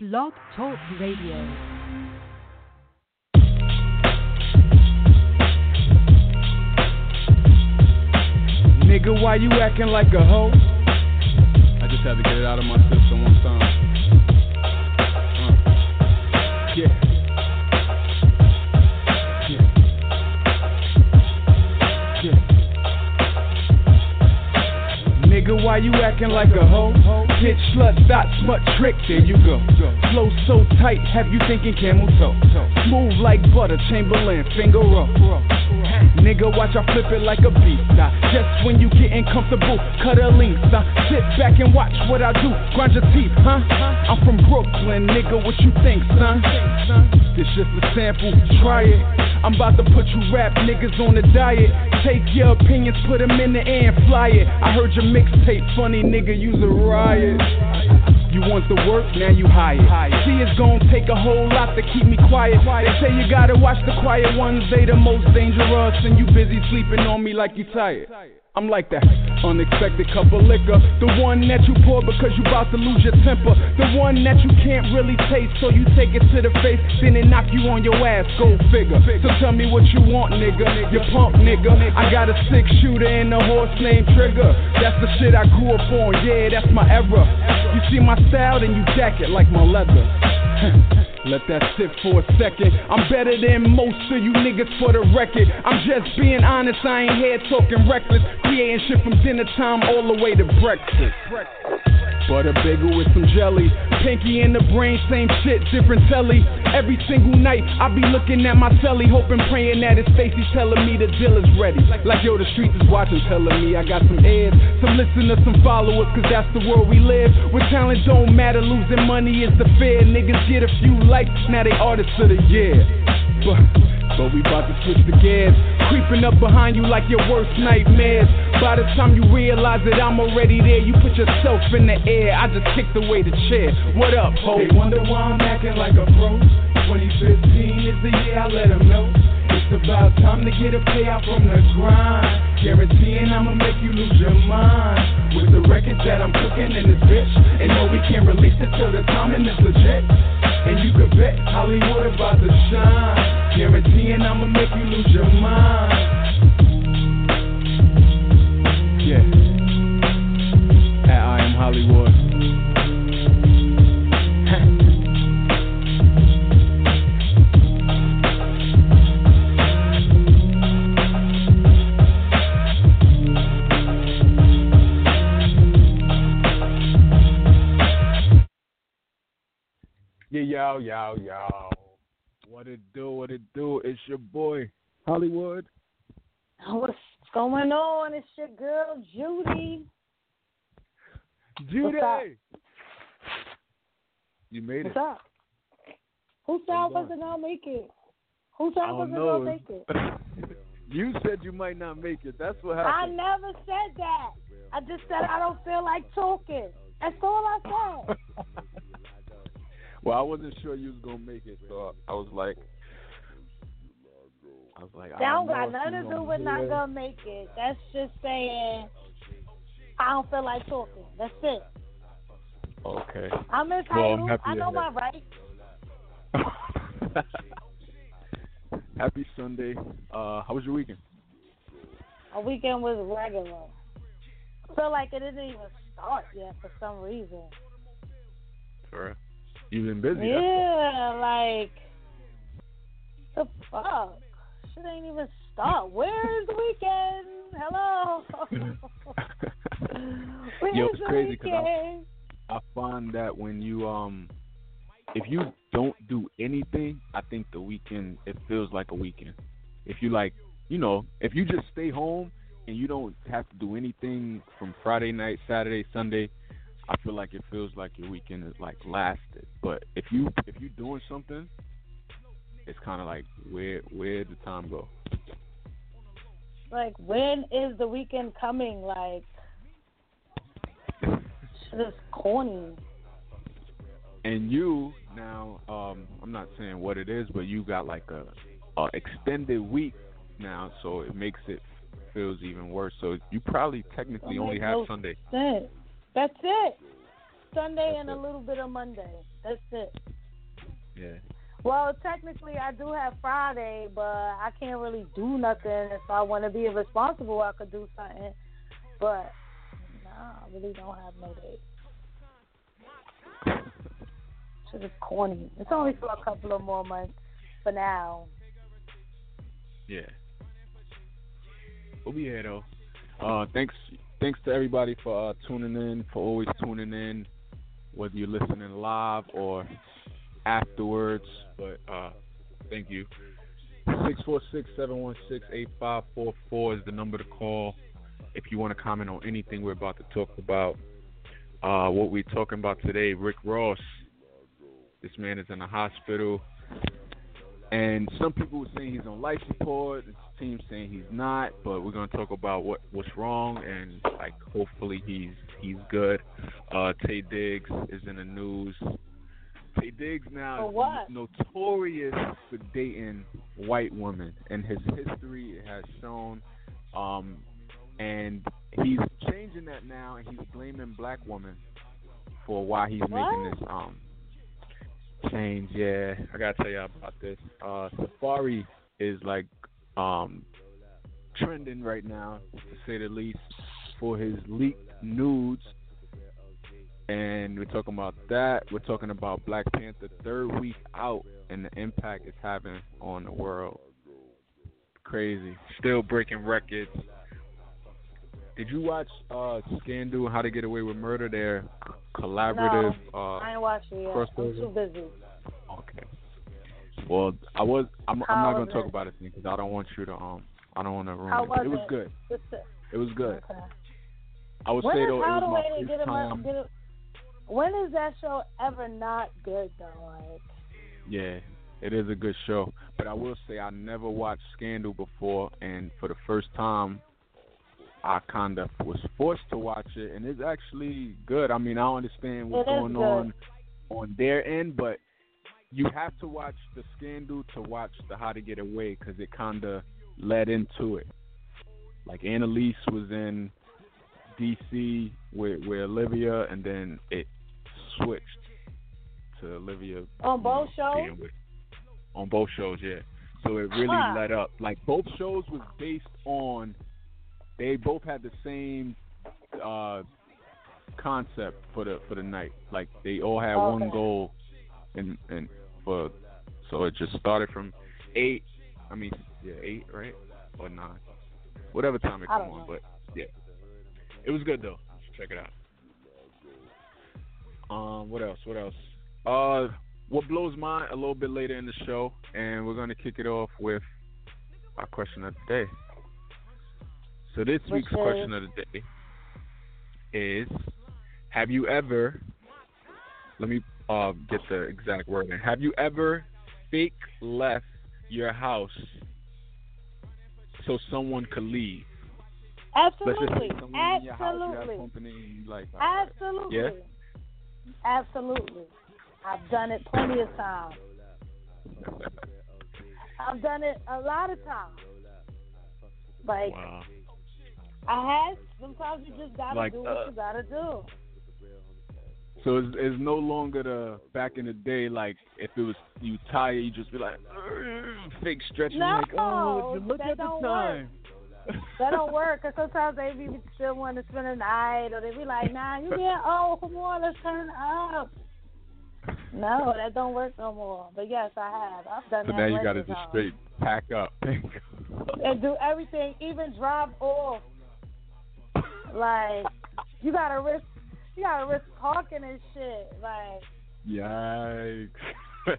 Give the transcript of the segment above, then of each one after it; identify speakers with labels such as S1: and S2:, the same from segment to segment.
S1: Blog Talk Radio.
S2: Nigga, why you acting like a hoe? I just had to get it out of my system one time. Nigga, why you acting like a hoe? Bitch, slut, dot, smut, trick, there you go. Flow so tight, have you thinking camel toe? Smooth like butter, Chamberlain, finger roll. Nigga, watch I flip it like a beast. Nah. Just when you getting comfortable, cut a length. Nah. Sit back and watch what I do. Grind your teeth, huh? I'm from Brooklyn, nigga. What you think, son? This just a sample. Try it. I'm about to put you rap niggas on a diet. Take your opinions, put them in the air and fly it. I heard your mixtape, funny nigga, use a riot. You want the work, now you hire. See, it's gonna take a whole lot to keep me quiet. They say you gotta watch the quiet ones, they the most dangerous. And you busy sleeping on me like you tired. I'm like that unexpected cup of liquor. The one that you pour because you about to lose your temper. The one that you can't really taste, so you take it to the face, then it knock you on your ass. Go figure. So tell me what you want, nigga. You punk, nigga. I got a six shooter and a horse named Trigger. That's the shit I grew up on. Yeah, that's my era. You see my style, then you jack it like my leather. Let that sit for a second. I'm better than most of you niggas for the record. I'm just being honest, I ain't here talking reckless. Creating shit from dinner time all the way to breakfast. Butter bagel with some jelly. Pinky in the brain, same shit, different telly. Every single night, I be looking at my telly, hoping, praying that it's Stacy telling me the deal is ready. Like, yo, the streets is watching, telling me I got some ads, some listeners, some followers, cause that's the world we live. With talent don't matter, losing money is the fear. Niggas get a few likes, now they artists of the year. But, we about to switch the gears. Creeping up behind you like your worst nightmares. By the time you realize that I'm already there, you put yourself in the air. I just kicked away the chair. What up, ho? They wonder why I'm acting like a pro. 2015 is the year I let them know. It's about time to get a payout from the grind. Guaranteeing I'ma make you lose your mind. With the records that I'm cooking in this bitch. And no, we can't release it till the timing is legit. And you can bet Holliewood about to shine. Guaranteeing I'ma make you lose your mind. Yeah. At I am Holliewood. Yo, yo, yo. What it do? What it do? It's your boy Holliewood.
S3: What's going on? It's your girl Judy.
S2: Judy. You made
S3: What's
S2: it.
S3: up? Who said I
S2: What's
S3: wasn't gonna make it? Who said
S2: I
S3: wasn't gonna make it?
S2: you said you might not make it. That's what happened.
S3: I never said that. I just said I don't feel like talking. That's all I said.
S2: well, I wasn't sure you was gonna make it, so I was like, I was like, I
S3: That don't got nothing to do with not gonna make it. That's just saying I don't feel like talking. That's it.
S2: Okay.
S3: I'm
S2: Well,
S3: entitled.
S2: Happy
S3: I know my rights.
S2: Happy Sunday. Uh, how was your weekend?
S3: A weekend was regular. I feel like it didn't even start yet for some reason.
S2: Sure. You've been busy.
S3: Yeah, like the fuck. Shit ain't even start. Where's the weekend? Hello. Where's
S2: Yo, it's crazy 'cause I- I find that when you um if you don't do anything, I think the weekend it feels like a weekend. If you like, you know, if you just stay home and you don't have to do anything from Friday night, Saturday, Sunday, I feel like it feels like your weekend is like lasted. But if you if you doing something, it's kind of like where where the time go?
S3: Like when is the weekend coming? Like shit is corny.
S2: And you now, um, I'm not saying what it is, but you got like a, a extended week now, so it makes it feels even worse. So you probably technically only have Sunday.
S3: sense. That's it. Sunday
S2: That's
S3: and
S2: it.
S3: a little bit of Monday. That's it.
S4: Yeah.
S3: Well, technically, I do have Friday, but I can't really do nothing. If I want to be responsible, I could do something. But nah, I really don't have no day. Shit is corny. It's only for a couple of more months for now.
S4: Yeah. We'll be here though. Uh, thanks, thanks to everybody for uh, tuning in, for always tuning in, whether you're listening live or afterwards. But uh, thank you. Six four six seven one six eight five four four is the number to call if you want to comment on anything we're about to talk about. Uh, what we're talking about today, Rick Ross. This man is in the hospital. And some people were saying he's on life support. Team saying he's not, but we're gonna talk about what what's wrong and like hopefully he's he's good. Uh, Taye Diggs is in the news. Taye Diggs now
S3: what?
S4: is notorious for dating white women, and his history has shown. Um, and he's changing that now, and he's blaming black women for why he's making this um change. Yeah, I gotta tell you about this. Uh, Safaree is like um trending right now, to say the least, for his leaked nudes. And we're talking about that. We're talking about Black Panther third week out and the impact it's having on the world. Crazy. Still breaking records. Did you watch uh Scandal How to Get Away with Murder? Their collaborative uh
S3: I ain't watching yet. I'm too busy.
S4: Well, I was. I'm, I'm not gonna talk
S3: it?
S4: about it because I don't want you to. Um, I don't want to ruin
S3: How
S4: it.
S3: was
S4: it was
S3: it?
S4: good.
S3: To-
S4: It was good.
S3: Okay.
S4: I would
S3: When
S4: say though, it
S3: How
S4: was
S3: to
S4: my first time.
S3: Get Him- When is that show ever not good though? Like,
S4: Yeah, it is a good show. But I will say I never watched Scandal before, and for the first time, I kind of was forced to watch it, and it's actually good. I mean, I understand what's going
S3: good.
S4: on on their end, but you have to watch the Scandal to watch the How to Get Away because it kind of led into it. Like Annalise was in D.C. with with Olivia, and then it switched to Olivia
S3: on both
S4: know,
S3: shows?
S4: with- on both shows, yeah. So it really
S3: Huh.
S4: led up. Like both shows was based on. They both had the same uh, concept for the for the night. Like they all had one goal, and and for so it just started from eight. I mean, yeah, eight, right or nine, whatever time it come on. But yeah, it was good though. Check it out. Um, what else? What else? Uh, what blows mine a little bit later in the show, and we're gonna kick it off with our question of the day. So this
S3: Which
S4: week's question of the day is: Have you ever? Let me uh, get the exact wording. Have you ever fake left your house so someone could leave?
S3: Absolutely.
S4: say someone in your house, you have
S3: Absolutely.
S4: company, like.
S3: Absolutely.
S4: Yeah?
S3: Absolutely. I've done it plenty of times. I've done it a lot of times. Like
S4: wow.
S3: I had sometimes you just gotta
S4: Like,
S3: do what
S4: uh,
S3: you gotta do.
S4: So it's, it's no longer the back in the day like if it was you tired you just be like fake stretching
S3: No,
S4: like oh look
S3: that
S4: at the
S3: don't
S4: time.
S3: That don't work because sometimes they be still want to spend the night or they be like, Nah, you get oh come on, let's turn up. No, that don't work no more. But yes, I have. I've done
S4: so
S3: that.
S4: now you gotta just straight pack up.
S3: and do everything, even drive off. Like you gotta risk, you gotta risk parking and shit. Like,
S4: Yikes.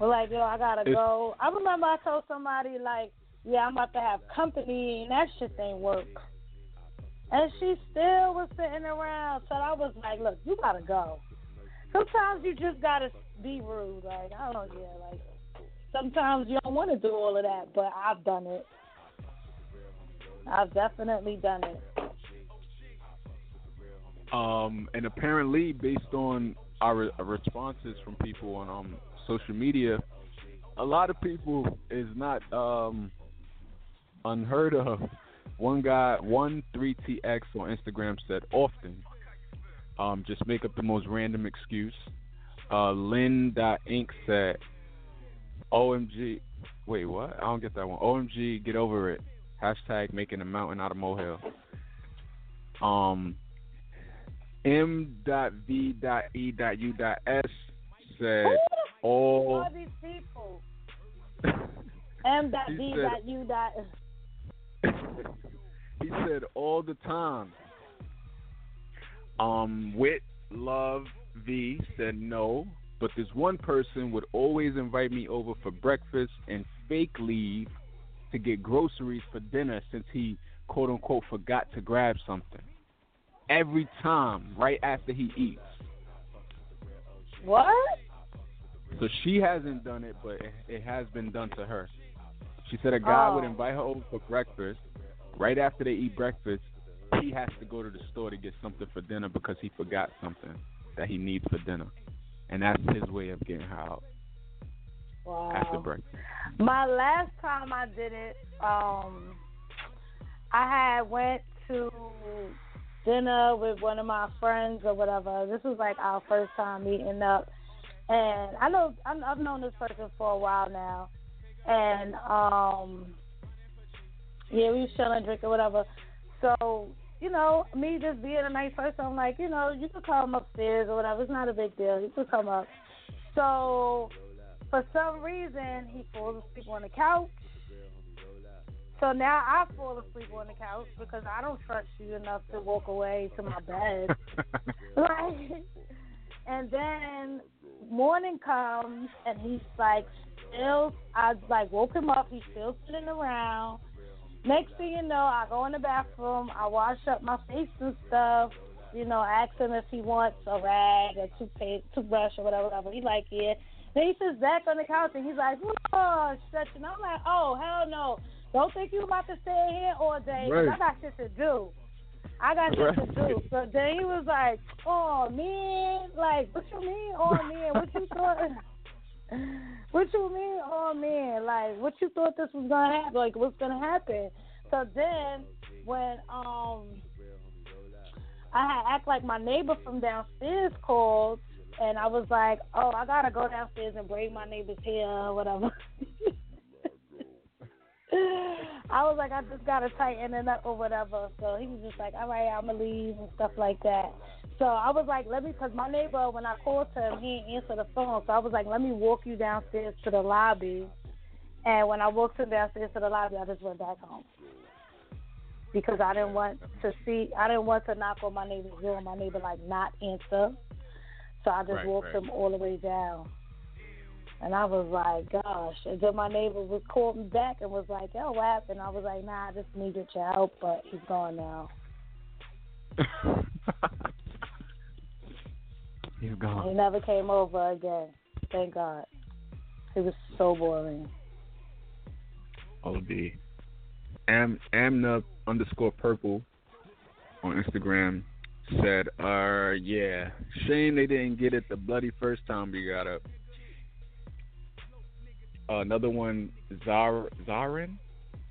S3: well, like yo, I gotta
S4: It's-
S3: go. I remember I told somebody like, yeah, I'm about to have company, and that shit ain't work. And she still was sitting around, so I was like, look, you gotta go. Sometimes you just gotta be rude. Like I don't yeah, like sometimes you don't want to do all of that, but I've done it. I've definitely done it.
S4: Um, and apparently, based on our re- responses from people on um, social media, a lot of people is not um, unheard of. One guy, one three TX on Instagram said often, um, just make up the most random excuse. uh, Lynn Inc said, "OMG, wait, what? I don't get that one. OMG, get over it. Hashtag making a mountain out of molehill." Um, M.V.E.U.S said
S3: Who
S4: all.
S3: these people?
S4: He said all the time. Um, Wit Love V said no, but this one person would always invite me over for breakfast and fake leave to get groceries for dinner since he quote unquote forgot to grab something. Every time, right after he eats.
S3: What?
S4: So she hasn't done it, but it, it has been done to her. She said a guy
S3: Oh.
S4: would invite her over for breakfast. Right after they eat breakfast, he has to go to the store to get something for dinner because he forgot something that he needs for dinner. And that's his way of getting her out after breakfast.
S3: My last time I did it, um, I had went to dinner with one of my friends or whatever. This was like our first time meeting up, and I know I'm- I've known this person for a while now, and um, yeah, we was chilling, drinking, whatever. So you know, me just being a nice person, I'm like, you know, you can come upstairs or whatever. It's not a big deal. You can come up. So for some reason, he falls asleep on the couch. So now I fall asleep on the couch because I don't trust you enough to walk away to my bed. right? And then morning comes and he's like still I like woke him up, he's still sitting around. Next thing you know, I go in the bathroom, I wash up my face and stuff, you know, ask him if he wants a rag or toothpaste toothbrush or whatever, whatever. He's like, Yeah. Then he sits back on the couch and he's like, Oh, stretching. I'm like, Oh, hell no. Don't think you about to stay here all day 'cause
S4: Right.
S3: I got shit to do. I got shit to do. So then he was like, "Oh man, like what you mean, oh man? What you thought? what you mean, oh man? Like what you thought this was gonna happen? Like what's gonna happen?" So then when um I had act like my neighbor from downstairs called, and I was like, "Oh, I gotta go downstairs and braid my neighbor's hair or whatever." I was like, I just gotta tighten it up or whatever. So he was just like, all right, I'ma leave and stuff like that. So I was like, let me, cause my neighbor when I called him, he didn't answer the phone. So I was like, let me walk you downstairs to the lobby. And when I walked him downstairs to the lobby, I just went back home because I didn't want to see, I didn't want to knock on my neighbor's door and my neighbor like not answer. So I just
S4: Right,
S3: walked
S4: right.
S3: him all the way down. And I was like, gosh. And then my neighbor was called me back and was like, yo, what happened? I was like, nah, I just needed your help, but he's gone now.
S4: He's
S3: He
S4: gone.
S3: He never came over again. Thank God. He was so boring.
S4: OD. Am Amna underscore purple on Instagram said, uh yeah. Shame they didn't get it the bloody first time we got up. Uh, another one, Zar Zarin.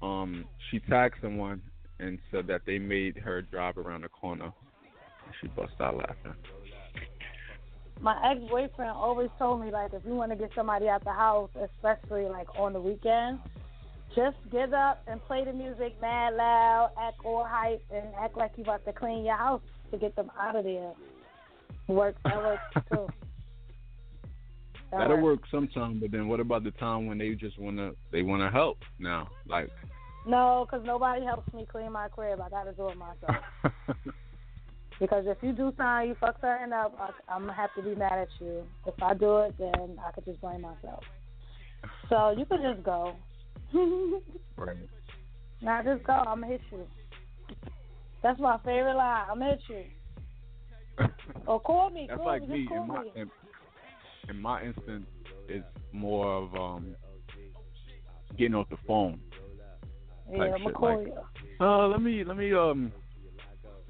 S4: Um, she tagged someone and said that they made her drive around the corner. She bust out laughing.
S3: My ex boyfriend always told me like if you want to get somebody out the house, especially like on the weekend, just get up and play the music mad loud, act all hype, and act like you about to clean your house to get them out of there. Work that works too. That
S4: That'll
S3: works.
S4: work sometime, but then what about the time when they just wanna they wanna help now? Like
S3: No, because nobody helps me clean my crib. I got to do it myself. Because if you do something, you fuck something up, I, I'm gonna have to be mad at you. If I do it, then I could just blame myself. So you could just go.
S4: right.
S3: Not just go. I'm gonna hit you. That's my favorite line. I'm gonna hit you. Or call me.
S4: That's
S3: call
S4: like
S3: me.
S4: me.
S3: Just call
S4: In my
S3: me.
S4: in, in my instance, it's more of um getting off the phone.
S3: yeah,
S4: type shit, like- Uh, let me let me um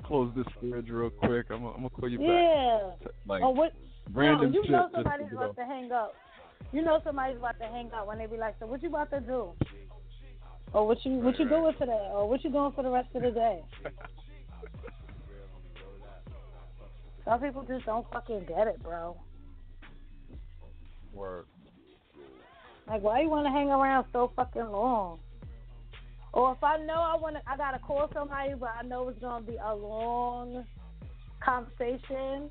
S4: close this fridge real quick. I'm gonna, I'm gonna call you
S3: Yeah.
S4: back. Like
S3: oh, what?
S4: random
S3: no, you
S4: shit.
S3: know somebody's
S4: to
S3: about to hang up. You know somebody's about to hang up when they be like, "So what you about to do?" Or what you what you doing today? Or what you doing for the rest of the day? Some people just don't fucking get it, bro.
S4: Word.
S3: Like, why you want to hang around so fucking long? Or if I know I want to, I gotta call somebody, but I know it's gonna be a long conversation.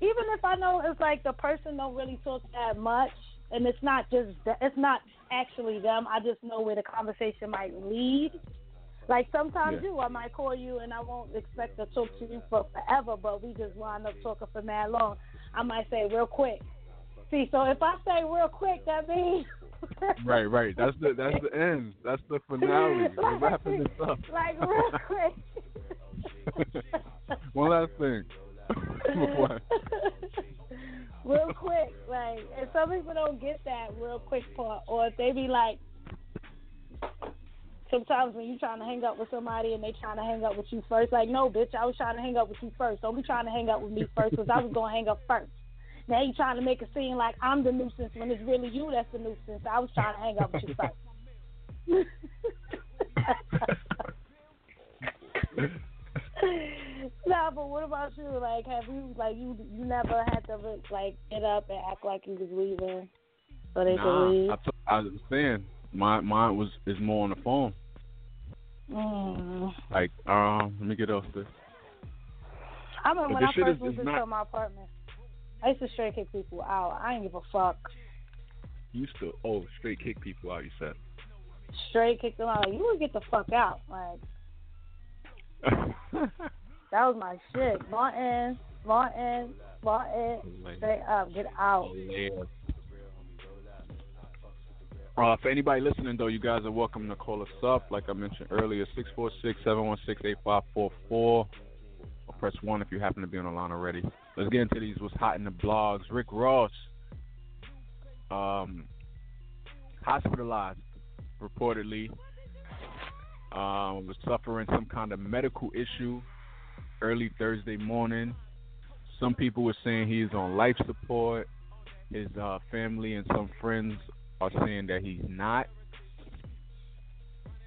S3: Even if I know it's like the person don't really talk that much, and it's not just it's not actually them. I just know where the conversation might lead. Like sometimes
S4: Yeah.
S3: you, I might call you and I won't expect to talk to you for forever, but we just wind up talking for mad long. I might say real quick. See, so if I say real quick, that means
S4: Right, right. That's the that's the end. That's the finale. We're wrapping this up.
S3: like real quick.
S4: One last thing.
S3: Real quick, like, and some people don't get that real quick part, or if they be like, sometimes when you trying to hang up with somebody and they trying to hang up with you first, like, no, bitch, I was trying to hang up with you first. Don't be trying to hang up with me first, because I was gonna hang up first. Now you trying to make it seem like I'm the nuisance when it's really you that's the nuisance. I was trying to hang up with you first. nah, but what about you? Like, have you like you you never had to like get up and act like you was leaving so they could
S4: nah,
S3: leave?
S4: I, t- I was saying my mine was is more on the phone.
S3: Mm.
S4: Like, um, let me get off this.
S3: I remember when I first moved into
S4: not-
S3: my apartment. I used to straight kick people out. I didn't give a fuck.
S4: You used to oh straight kick people out. You said.
S3: Straight kick them out. Like, you would get the fuck out. Like that was my shit. Martin, Martin, Martin, straight up, get out.
S4: Uh, for anybody listening, though, you guys are welcome to call us up. Like I mentioned earlier, 646-716-8544. Or press 1 if you happen to be on the line already. Let's get into these what's hot in the blogs. Rick Ross, um, hospitalized, reportedly. Um, was suffering some kind of medical issue early Thursday morning. Some people were saying he's on life support. His uh, family and some friends are saying that he's not.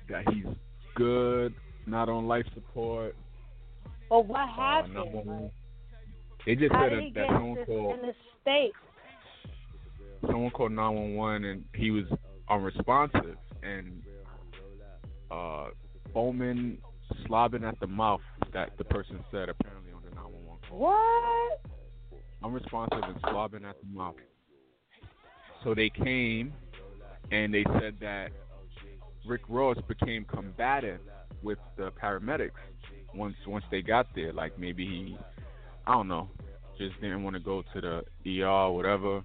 S4: That he's good, not on life support.
S3: But what
S4: Uh,
S3: happened?
S4: one. They just
S3: how
S4: said
S3: did
S4: that,
S3: he
S4: that
S3: get
S4: someone called
S3: in this state?
S4: someone called 911 and he was unresponsive and uh foaming slobbing at the mouth that the person said apparently on the 911 call.
S3: What?
S4: unresponsive and slobbing at the mouth. So they came and they said that Rick Ross became combative with the paramedics once once they got there. Like maybe he, I don't know, just didn't want to go to the ER or whatever.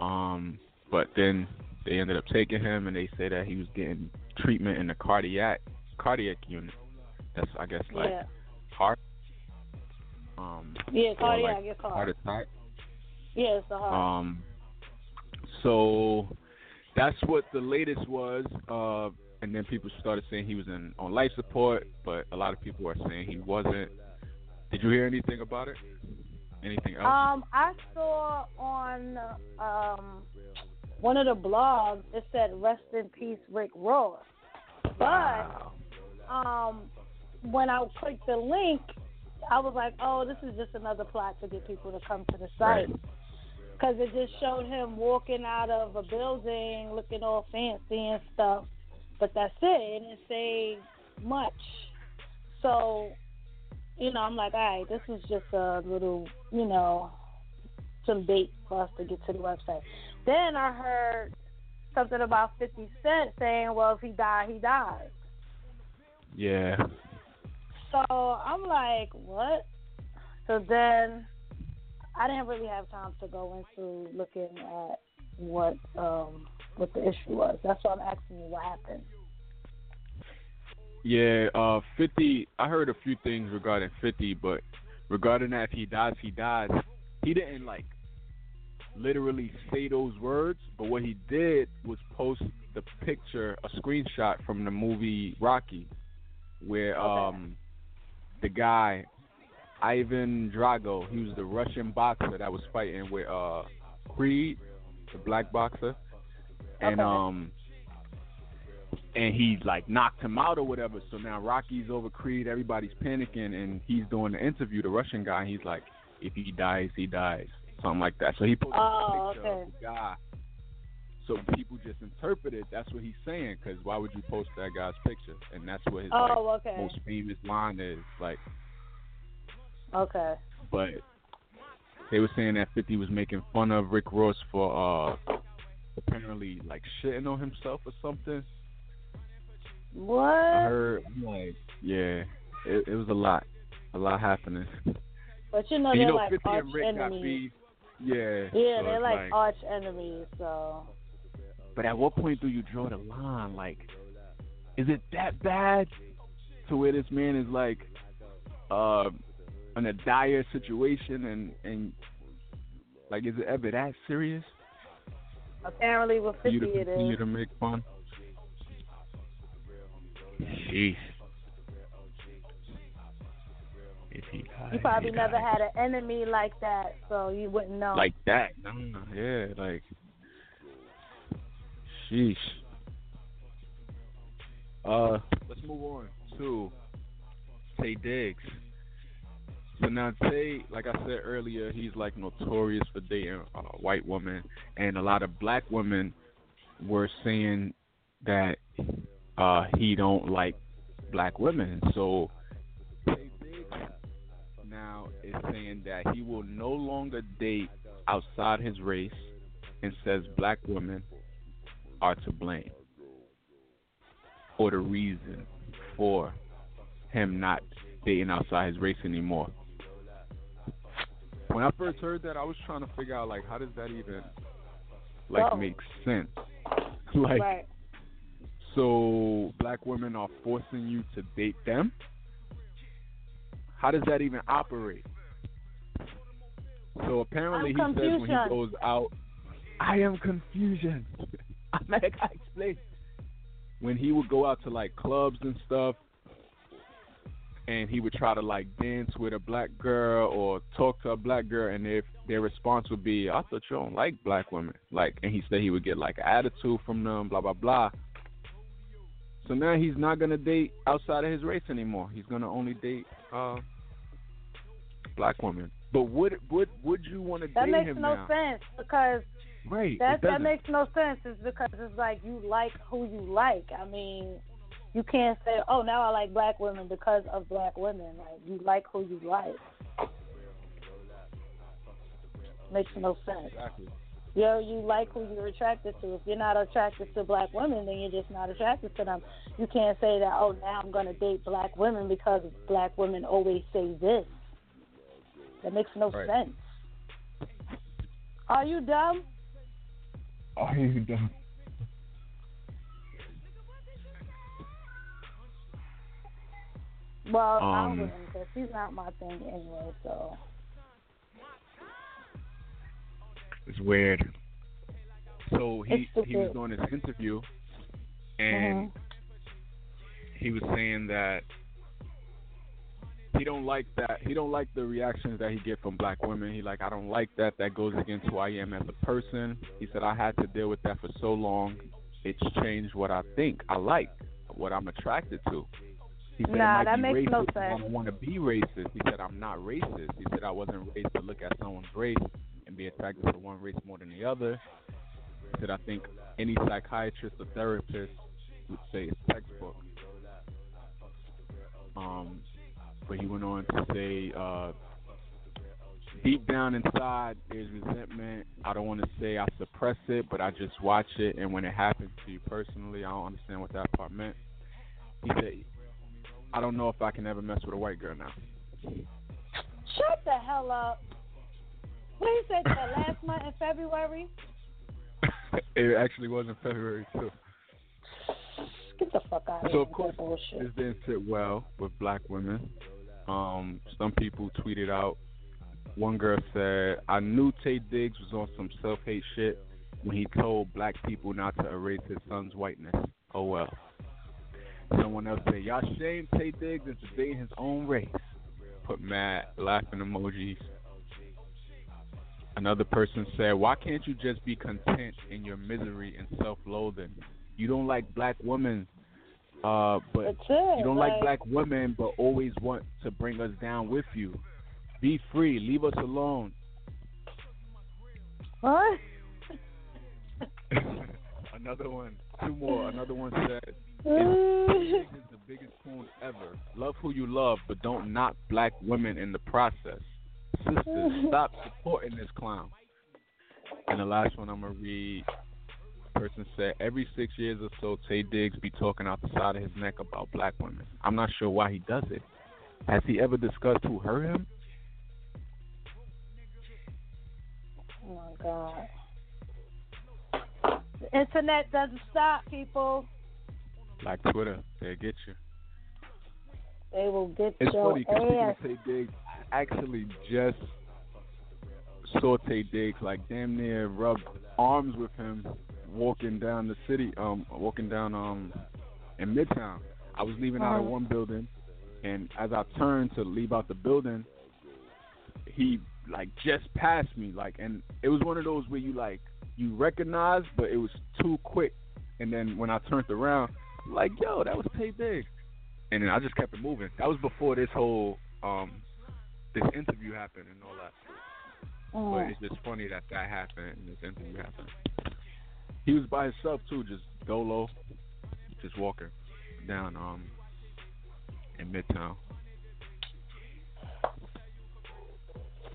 S4: Um, but then they ended up taking him and they say that he was getting treatment in the cardiac cardiac unit. That's I guess like
S3: yeah.
S4: heart. Um,
S3: Yeah, cardiac,
S4: like,
S3: it's
S4: heart
S3: hard.
S4: attack.
S3: Yeah, it's the heart.
S4: Um, so that's what the latest was. Uh, and then people started saying he was in on life support, but a lot of people are saying he wasn't. Did you hear anything about it? Anything else?
S3: Um, I saw on um one of the blogs it said "Rest in peace, Rick Ross," but
S4: wow.
S3: um when I clicked the link, I was like, "Oh, this is just another plot to get people to come to the site."
S4: Right.
S3: Because it just showed him walking out of a building looking all fancy and stuff, but that's it. It didn't say much. So, you know, I'm like, all right, this is just a little, you know, some bait for us to get to the website. Then I heard something about 50 Cent saying, well, if he died, he died.
S4: Yeah.
S3: So I'm like, what? So then I didn't really have time to go into looking at what um what the issue was. That's why I'm asking you what happened.
S4: Yeah, uh, 50. I heard a few things regarding 50, but regarding that, if he dies, he dies. He didn't like literally say those words, but what he did was post the picture, a screenshot from the movie Rocky, where
S3: Okay.
S4: um the guy Ivan Drago, he was the Russian boxer that was fighting with uh Creed, the black boxer, and
S3: Okay.
S4: um and he like knocked him out or whatever. So now Rocky's over Creed, everybody's panicking, and he's doing the interview, the Russian guy. He's like, if he dies, he dies. something like that. So he posted
S3: Oh,
S4: a picture
S3: okay.
S4: of the guy. So people just interpreted that's what he's saying. Because why would you post that guy's picture? And that's what his like,
S3: Oh, okay.
S4: most famous line is. Like,
S3: Okay.
S4: but they were saying that 50 was making fun of Rick Ross for uh apparently like shitting on himself or something.
S3: What?
S4: I heard like, yeah, it, it was a lot, a lot happening.
S3: But you know
S4: And
S3: they're
S4: you know,
S3: like
S4: 50
S3: arch
S4: and Rick got
S3: enemies.
S4: beef. Yeah.
S3: Yeah,
S4: so
S3: they're
S4: it's
S3: like, arch enemies. So
S4: But at what point do you draw the line? Like, is it that bad to where this man is like uh in a dire situation and and like is it ever that serious
S3: apparently with
S4: for you
S3: fifty
S4: to
S3: it is.
S4: to make fun? Jeez.
S3: You probably never had an enemy like that, so you wouldn't know.
S4: like that. No, no, yeah, like sheesh. Uh, let's move on to Taye Diggs. So now Taye, like I said earlier, he's like notorious for dating uh, white women, and a lot of black women were saying that uh he don't like black women. So now is saying that he will no longer date outside his race and says black women are to blame or the reason for him not dating outside his race anymore. When I first heard that, I was trying to figure out like how does that even like
S3: Oh.
S4: make sense? Like
S3: right.
S4: so black women are forcing you to date them? How does that even operate? So apparently
S3: I'm
S4: he says when he goes out, I am confusion. I'm like, I explain. When he would go out to like clubs and stuff, and he would try to like dance with a black girl or talk to a black girl, and if their response would be, "I thought you don't like black women," like, and he said he would get like an attitude from them, blah blah blah. So now he's not gonna date outside of his race anymore. He's gonna only date uh, black women. But would would would you want to
S3: That
S4: date
S3: makes
S4: him
S3: no
S4: now?
S3: sense because
S4: Right.
S3: that that makes no sense. It's because it's like you like who you like. I mean, you can't say, "Oh, now I like black women because of black women." Like you like who you like. Makes no sense.
S4: Exactly.
S3: You know, you like who you're attracted to. If you're not attracted to black women, then you're just not attracted to them. You can't say that, oh, now I'm going to date black women because black women always say this. That makes no
S4: Right.
S3: sense. Are you dumb?
S4: Are you done?
S3: Well, I
S4: Um,
S3: wouldn't because he's not my thing anyway, so.
S4: It's weird. So he he was doing this interview, and
S3: Mhm.
S4: he was saying that he don't like that. He don't like the reactions that he get from black women. He like I don't like that. That goes against who I am as a person. He said I had to deal with that for so long. It's changed what I think I like, what I'm attracted to. He said
S3: Nah, that makes
S4: racist.
S3: no
S4: but I don't want to be racist. He said I'm not racist. He said I wasn't raised to look at someone's race and be attracted to one race more than the other. He said I think any psychiatrist or therapist would say it's textbook. Um, but he went on to say, uh, deep down inside, there's resentment. I don't want to say I suppress it, but I just watch it, and when it happens to you personally, I don't understand what that part meant. He said, I don't know if I can ever mess with a white girl now.
S3: Shut the hell up. What he said that last month in February?
S4: it actually was in February too.
S3: Get the fuck out of
S4: So
S3: here
S4: of course,
S3: bullshit.
S4: this didn't sit well with black women. Um, some people tweeted out. One girl said, "I knew Taye Diggs was on some self-hate shit when he told black people not to erase his son's whiteness." Oh well. Someone else said, "Y'all shame Taye Diggs into dating his own race." Put mad laughing emojis. Another person said, "Why can't you just be content in your misery and self-loathing? You don't like black women, uh, but
S3: it.
S4: you don't like black women, but always want to bring us down with you. Be free. Leave us alone.
S3: What?
S4: another one. Two more. Another one said, "Is is the biggest coon ever. Love who you love, but don't knock black women in the process. Sisters, stop supporting this clown." And the last one I'm gonna read. Person said, "Every six years or so, Taye Diggs be talking out the side of his neck about black women. I'm not sure why he does it. Has he ever discussed who hurt him?
S3: Oh my god. The internet doesn't stop, people.
S4: Like Twitter, they get you."
S3: They will get you.
S4: It's
S3: your
S4: funny because
S3: ass.
S4: Taye Diggs actually just saw Taye Diggs like damn near rub arms with him walking down the city, um, walking down um in Midtown. I was leaving out of
S3: Uh-huh.
S4: one building, and as I turned to leave out the building, he like just passed me, like, and it was one of those where you like you recognize, but it was too quick. And then when I turned around, like, yo, that was Taye Diggs and then I just kept it moving. That was before this whole um this interview happened and all that. But
S3: Mm.
S4: it's just funny that that happened and this interview happened. He was by himself too, just dolo, just walking down um in Midtown.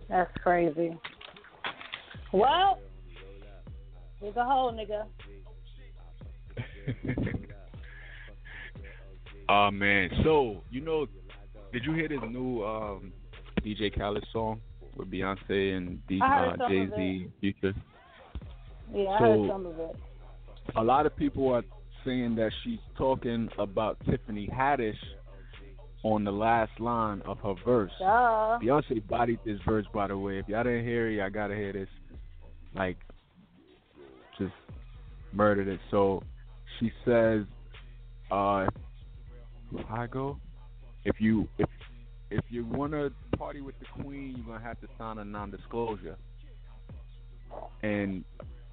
S3: That's crazy. Well, here's a hole, nigga.
S4: Oh man, so you know, did you hear this new um DJ Khaled song with Beyonce and D- uh, Jay Z Future?
S3: Yeah, I
S4: So-
S3: heard some of it.
S4: a lot of people are saying that she's talking about Tiffany Haddish on the last line of her verse.
S3: Duh.
S4: Beyonce bodied this verse, by the way. If y'all didn't hear it, y'all gotta hear this. Like, just murdered it. So she says, uh, how I go? If you if if you wanna party with the queen, you're gonna have to sign a non-disclosure. And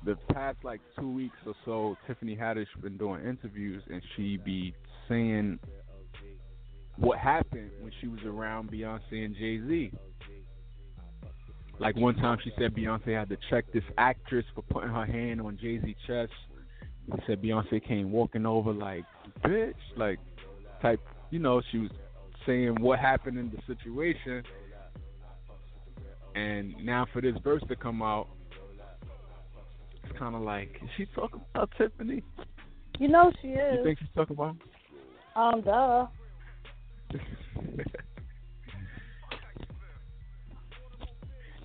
S4: the past like two weeks or so, Tiffany Haddish been doing interviews, and she be saying what happened when she was around Beyonce and Jay Z. Like one time, she said Beyonce had to check this actress for putting her hand on Jay Z chest. She said Beyonce came walking over like, bitch, like type. You know, she was saying what happened in the situation. And now for this verse to come out, it's kind of like, is she talking about Tiffany?
S3: You know she is.
S4: You think she's talking about?
S3: Um, duh.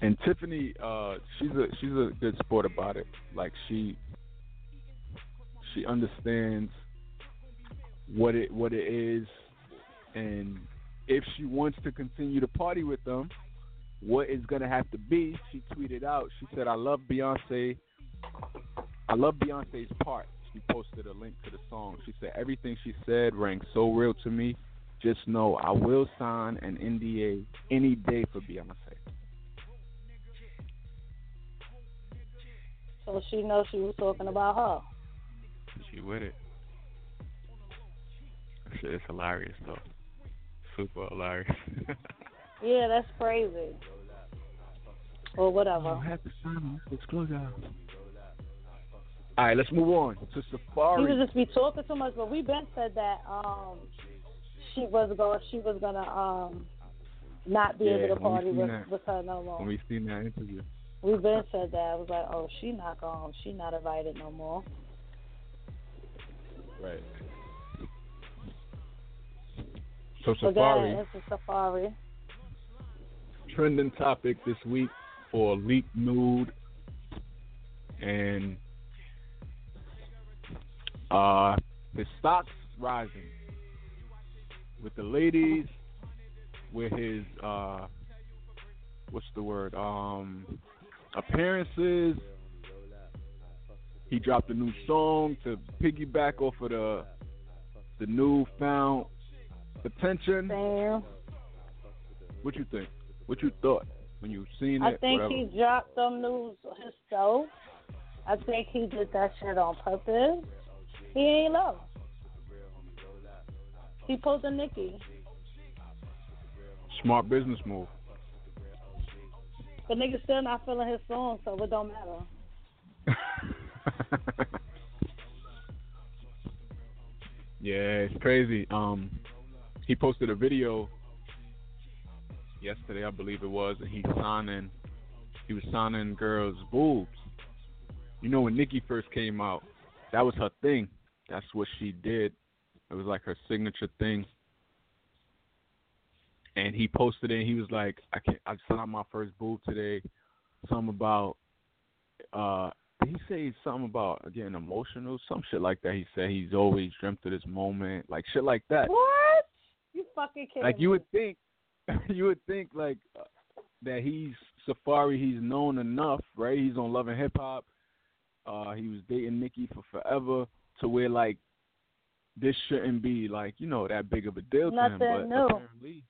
S4: and Tiffany, uh, she's a she's a good sport about it. Like she she understands what it what it is, and if she wants to continue to party with them, what is gonna have to be. She tweeted out. She said, "I love Beyonce. I love Beyonce's part." She posted a link to the song. She said everything she said rang so real to me. Just know I will sign an NDA any day for Beyonce.
S3: So she knows she was talking about her.
S4: She with it. That Shit is hilarious though. Super hilarious.
S3: Yeah, that's crazy. Or whatever.
S4: have to sign a disclosure. All right, let's move on to
S3: She
S4: Safaree.
S3: would just be talking too much, but we been said that um she was going she was gonna um not be
S4: Yeah,
S3: able to party with,
S4: that-
S3: with her no more.
S4: when we seen that interview.
S3: We been said that. I was like, oh, she not going. She not invited no more.
S4: Right. So Safaree,
S3: that it's a safari.
S4: trending topic this week for leaked nude and uh the stocks rising with the ladies with his uh what's the word? Um appearances. He dropped a new song to piggyback off of the the newfound attention
S3: Damn.
S4: what you think what you thought when you seen
S3: I
S4: it I
S3: think
S4: whatever.
S3: he dropped them news himself. I think he did that shit on purpose. He ain't low. He pulled a Nicki.
S4: Smart business move.
S3: But niggas still not feeling his song, so it don't matter.
S4: yeah, it's crazy. Um, he posted a video yesterday, I believe it was, and he's signing. He was signing girls' boobs. You know, when Nicki first came out, that was her thing. That's what she did. It was like her signature thing. And he posted it. He was like, "I can not I signed my first boob today. Something about uh he say something about getting emotional? Some shit like that. He said he's always dreamt of this moment, like shit like that.
S3: What? You fucking kidding
S4: Like you would think, you would think like uh, that he's Safaree. He's known enough, right? He's on Love and Hip Hop. Uh, he was dating Nicki for forever, to where like this shouldn't be like you know that big of a deal to him.
S3: Nothing
S4: But
S3: new.
S4: apparently,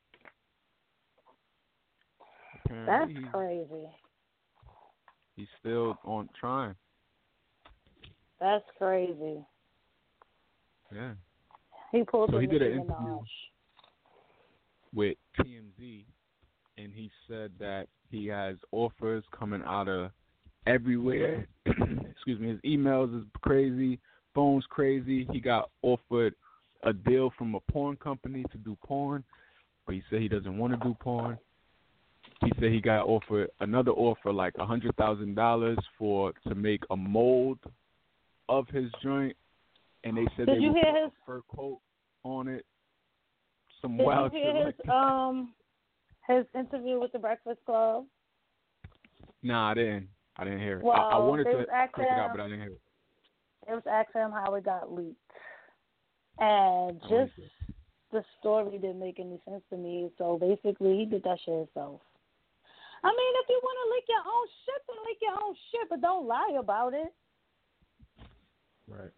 S3: That's
S4: apparently he-
S3: crazy.
S4: he's still on trying.
S3: That's crazy.
S4: Yeah.
S3: He pulled
S4: So he did an interview. With TMZ, and he said that he has offers coming out of everywhere. Excuse me, his emails is crazy, phone's crazy. He got offered a deal from a porn company to do porn, but he said he doesn't want to do porn. He said he got offered another offer like a hundred thousand dollars for to make a mold of his joint, and they said
S3: Did
S4: they
S3: you
S4: would
S3: hear
S4: put
S3: his-
S4: a fur coat on it. Some
S3: Did
S4: wild
S3: you
S4: shit
S3: hear
S4: like
S3: his
S4: that.
S3: um his interview with the Breakfast Club?
S4: Nah, I didn't. I didn't hear it.
S3: Well,
S4: I, I wanted to check it out, but I didn't hear it.
S3: It was asking him how it got leaked, and just the story didn't make any sense to me. So basically, he did that shit himself. I mean, if you want to leak your own shit, then leak your own shit, but don't lie about it.
S4: Right.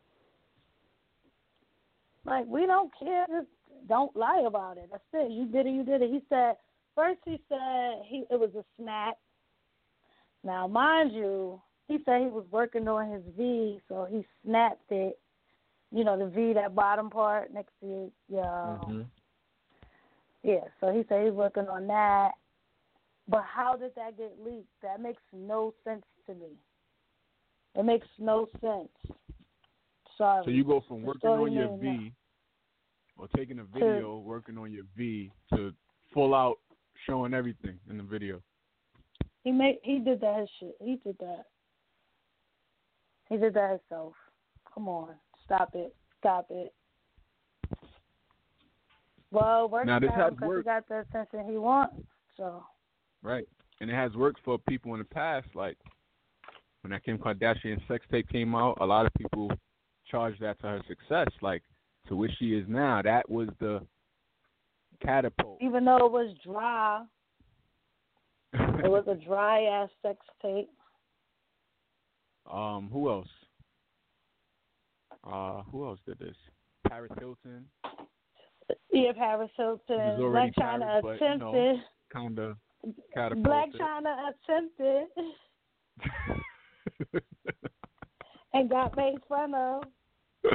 S3: Like we don't care. Just don't lie about it. That's it. You did it. You did it. He said first. He said he it was a snap. Now, mind you, he said he was working on his V, so he snapped it. You know the V, that bottom part next to your, your
S4: Mm-hmm.
S3: yeah. So he said he's working on that. But how did that get leaked? That makes no sense to me. It makes no sense. Sorry.
S4: So you go from working on your V, or taking a video, working on your V, to full out showing everything in the video.
S3: He made he did that shit. He did that. He did that himself. Come on, stop it, stop it. Well, works
S4: Now, this
S3: out
S4: has
S3: because he got the attention he wants. So
S4: Right. And it has worked for people in the past. Like when that Kim Kardashian sex tape came out, a lot of people charged that to her success. Like to where she is now, that was the catapult.
S3: even though it was dry, it was a dry ass sex tape.
S4: um, who else? Uh, who else did this? Paris Hilton,
S3: Yeah, Paris Hilton. Blac Chyna
S4: Paris, but, you know,
S3: attempted.
S4: kind of catapulted.
S3: Blac Chyna attempted and got made fun of.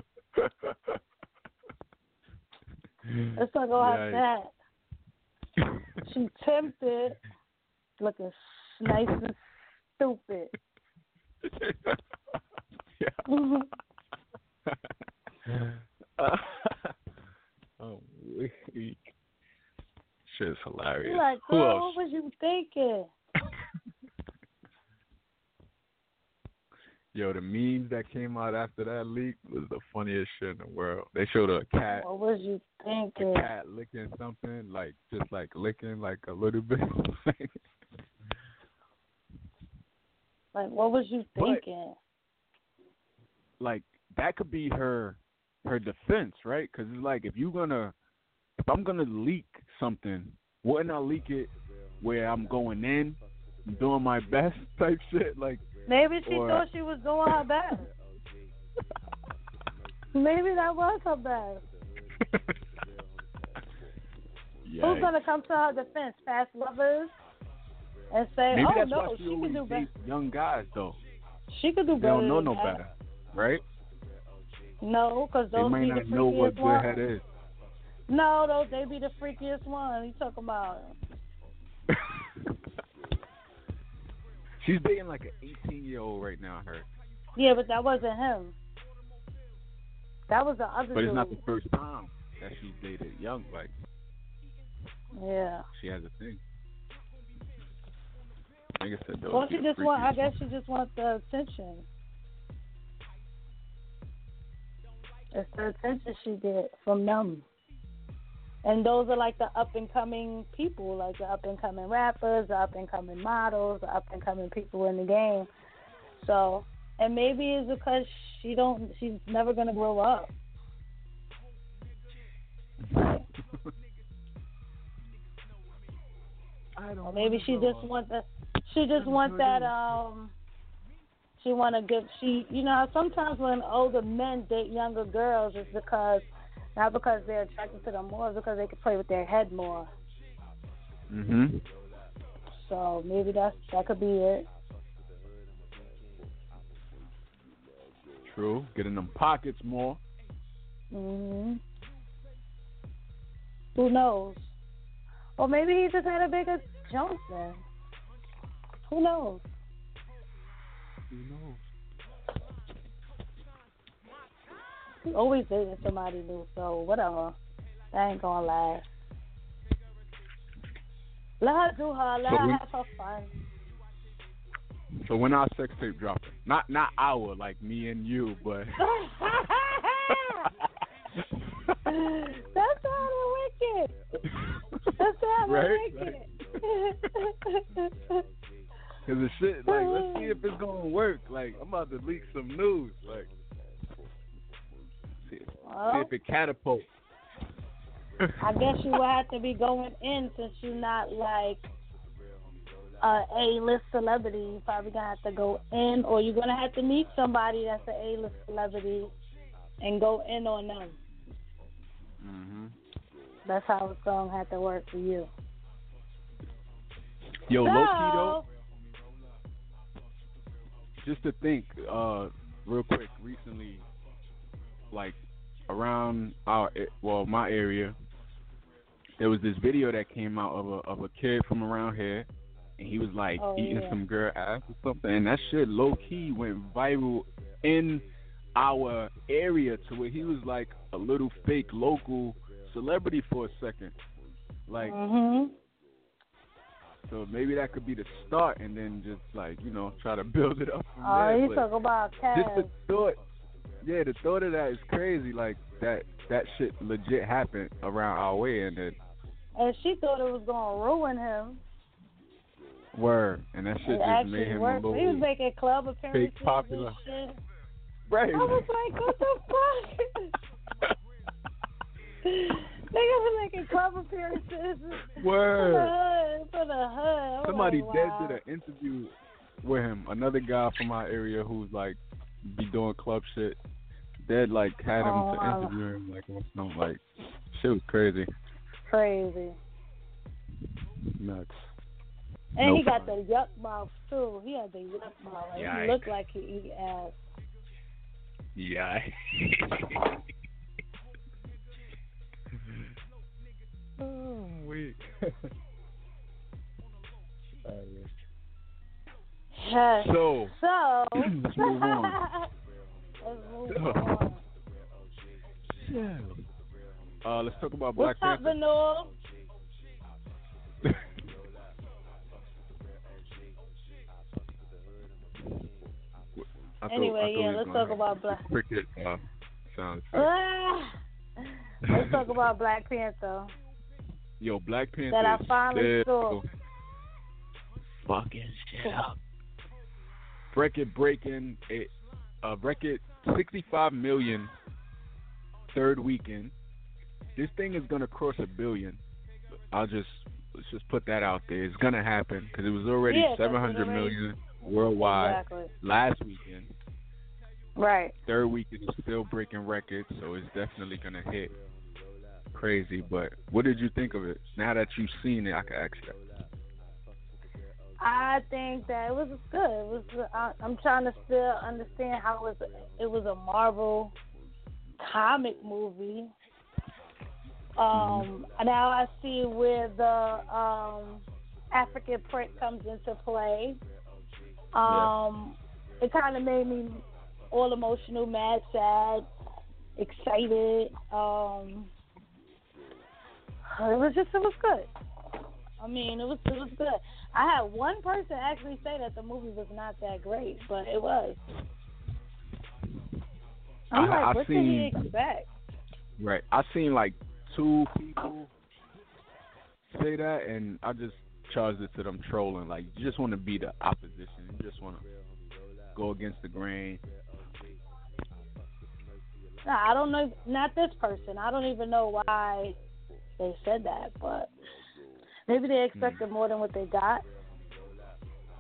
S3: Mm. Let's talk about
S4: Yikes.
S3: that. She tempted, looking nice and stupid.
S4: oh, weak. Shit's hilarious.
S3: like,
S4: Who
S3: girl,
S4: else?
S3: what was you thinking?
S4: Yo, the memes that came out after that leak was the funniest shit in the world. They showed a cat,
S3: What was you
S4: a
S3: thinking?
S4: cat licking something, like just like licking like a little bit.
S3: Like, what was you
S4: But-
S3: thinking?
S4: like that could be her her defense, right? Because it's like if you're gonna if I'm gonna leak something, wouldn't I leak it where I'm going in, doing my best type shit? Like,
S3: Maybe she
S4: or-
S3: thought she was doing her best. Oh, Maybe that was her best. Who's gonna come to her defense? Past lovers and say,
S4: Maybe
S3: "Oh no,
S4: she,
S3: could do better.
S4: young guys though.
S3: She could do
S4: They
S3: better."
S4: They don't know no
S3: that."
S4: better, right?
S3: No, because
S4: They
S3: those
S4: might
S3: be the
S4: know what
S3: freakiest
S4: good
S3: ones.
S4: head is.
S3: No, those they be the freakiest ones. You talking about?
S4: She's dating like an 18 year old right now. Her
S3: Yeah, but that wasn't him. That was the other
S4: But
S3: dude.
S4: it's not the first time that she's dated young. Like
S3: yeah.
S4: she has a thing. Like I said, though,
S3: Well,
S4: she
S3: she just want. I guess she just wants the attention. It's the attention she get from them. And those are like the up and coming people, like the up and coming rappers, the up and coming models, the up and coming people in the game. So, and maybe it's because she don't, she's never gonna grow up.
S4: I don't
S3: Or maybe she just
S4: go.
S3: want the, she just want that um. She want to give she you know sometimes when older men date younger girls it's because not because they're attracted to them more, because they can play with their head more.
S4: Mhm.
S3: So maybe that's that could be it.
S4: True. Getting them pockets more.
S3: Mhm. Who knows? Or maybe he just had a bigger jump then. Who knows?
S4: Who knows?
S3: He always dating somebody new, so whatever. That ain't gonna last. Let her do her. Let
S4: So
S3: her
S4: we-
S3: have her fun.
S4: So when our sex tape dropping? Not not our like me and you, but
S3: That's how they wicked. That's how they
S4: Right?
S3: wicked.
S4: Cause the shit, like, let's see if it's gonna work. Like, I'm about to leak some news. Like, see, see if it catapults.
S3: I guess you will have to be going in since you're not like a A-list celebrity. You probably gonna have to go in, or you're gonna have to meet somebody that's an A-list celebrity and go in on them.
S4: hmm
S3: That's how it's gonna have to work for you.
S4: Yo,
S3: so,
S4: low key though, just to think, uh, real quick, recently, like around our well, my area, there was this video that came out of a of a kid from around here, and he was like
S3: Oh,
S4: eating
S3: yeah.
S4: some girl ass or something, and that shit low key went viral in our area to where he was like a little fake local celebrity for a second, like.
S3: Mhm.
S4: So maybe that could be the start, and then just like you know try to build it up from
S3: Oh,
S4: there.
S3: you
S4: But
S3: talk about
S4: just
S3: Cass.
S4: the thought, yeah, the thought of that is crazy. Like that that shit legit happened around our way, and then
S3: And she thought it was gonna ruin him.
S4: word, and that shit
S3: It
S4: just made him a
S3: worked. He was making club appearances
S4: popular.
S3: and shit.
S4: right.
S3: I was like, what the fuck? Nigga was making club appearances for the
S4: word.
S3: hood. For the hood. I'm
S4: Somebody
S3: like,
S4: dead
S3: wow.
S4: did an interview with him. Another guy from our area who's like be doing club shit. Dead like had him
S3: Oh,
S4: to interview him like on some like shit was crazy.
S3: Crazy.
S4: Nuts.
S3: And
S4: No
S3: he got the yuck mouth too. He had the yuck mouth. Like,
S4: Yikes.
S3: he looked like he eat ass.
S4: Yeah. oh, weak. So,
S3: So
S4: Let's move on.
S3: Let's
S4: uh, let's talk about Black
S3: What's up,
S4: Panther.
S3: Vanilla?
S4: I thought-
S3: Anyway,
S4: thought
S3: yeah, let's talk about Black-
S4: cricket uh, sound.
S3: Ah. Let's talk about Black Panther.
S4: Yo, Black Panther.
S3: That I finally
S4: still
S3: saw.
S4: Fucking shit up. Record breaking it. Uh, record 65 million third weekend. This thing is gonna cross a billion. I'll just let's just put that out there. It's gonna happen because it was already
S3: Yeah, 'cause it
S4: 700
S3: already-
S4: million worldwide
S3: Exactly.
S4: last weekend.
S3: Right.
S4: Third weekend is still breaking records, so it's definitely gonna hit crazy. But what did you think of it? Now that you've seen it, I can ask you. that.
S3: I think that it was good. It was. I, I'm trying to still understand how it was. It was a Marvel comic movie. Um, now I see where the um, African print comes into play. Um, it kind of made me all emotional, mad, sad, excited. Um, it was just it was good. I mean, it was it was good. I had one person actually say that the movie was not that great, but it was. I'm
S4: I-
S3: like,
S4: I
S3: what
S4: seen-
S3: did he expect?
S4: Right. I seen like two people say that, and I just charged it to them trolling. Like, you just want to be the opposition. You just want to go against the grain.
S3: No, I don't know. Not this person. I don't even know why they said that, but maybe they expected more than what they got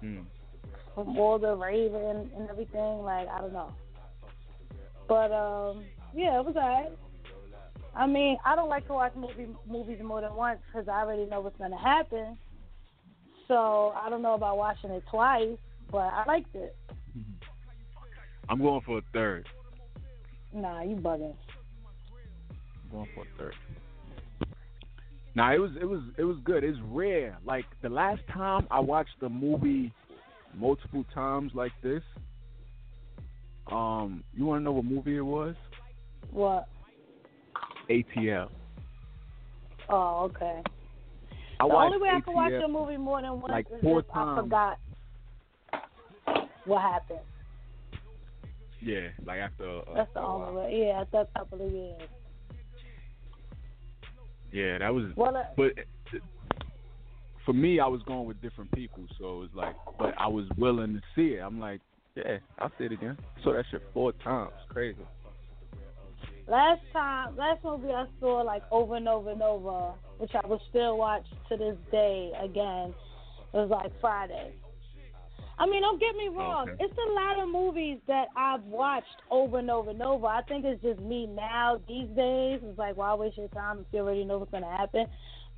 S4: Hmm.
S3: from all the raving and everything. Like I don't know, but um, yeah, it was alright. I mean, I don't like to watch movie movies more than once because I already know what's gonna happen. So I don't know about watching it twice, but I liked it.
S4: I'm going for a third.
S3: Nah, you bugging.
S4: I'm going for a third. Now it was it was it was good. It's rare. Like the last time I watched the movie multiple times like this. Um, you want to know what movie it was?
S3: What?
S4: ATL.
S3: Oh, okay.
S4: I
S3: the only way I can watch
S4: ATL
S3: a movie more than once
S4: like
S3: is
S4: four
S3: if I forgot what happened.
S4: Yeah, like after. Uh,
S3: That's the only way. Yeah, after a couple of years.
S4: Yeah, that was.
S3: Well, uh,
S4: But for me, I was going with different people, so it was like, but I was willing to see it. I'm like, yeah, I'll see it again. So that shit four times, crazy.
S3: last time, last movie I saw like over and over and over, which I will still watch to this day again, it was like Friday. I mean, don't get me wrong.
S4: Okay.
S3: It's a lot of movies that I've watched over and over and over. I think it's just me now these days. It's like, why waste your time if you already know what's gonna happen?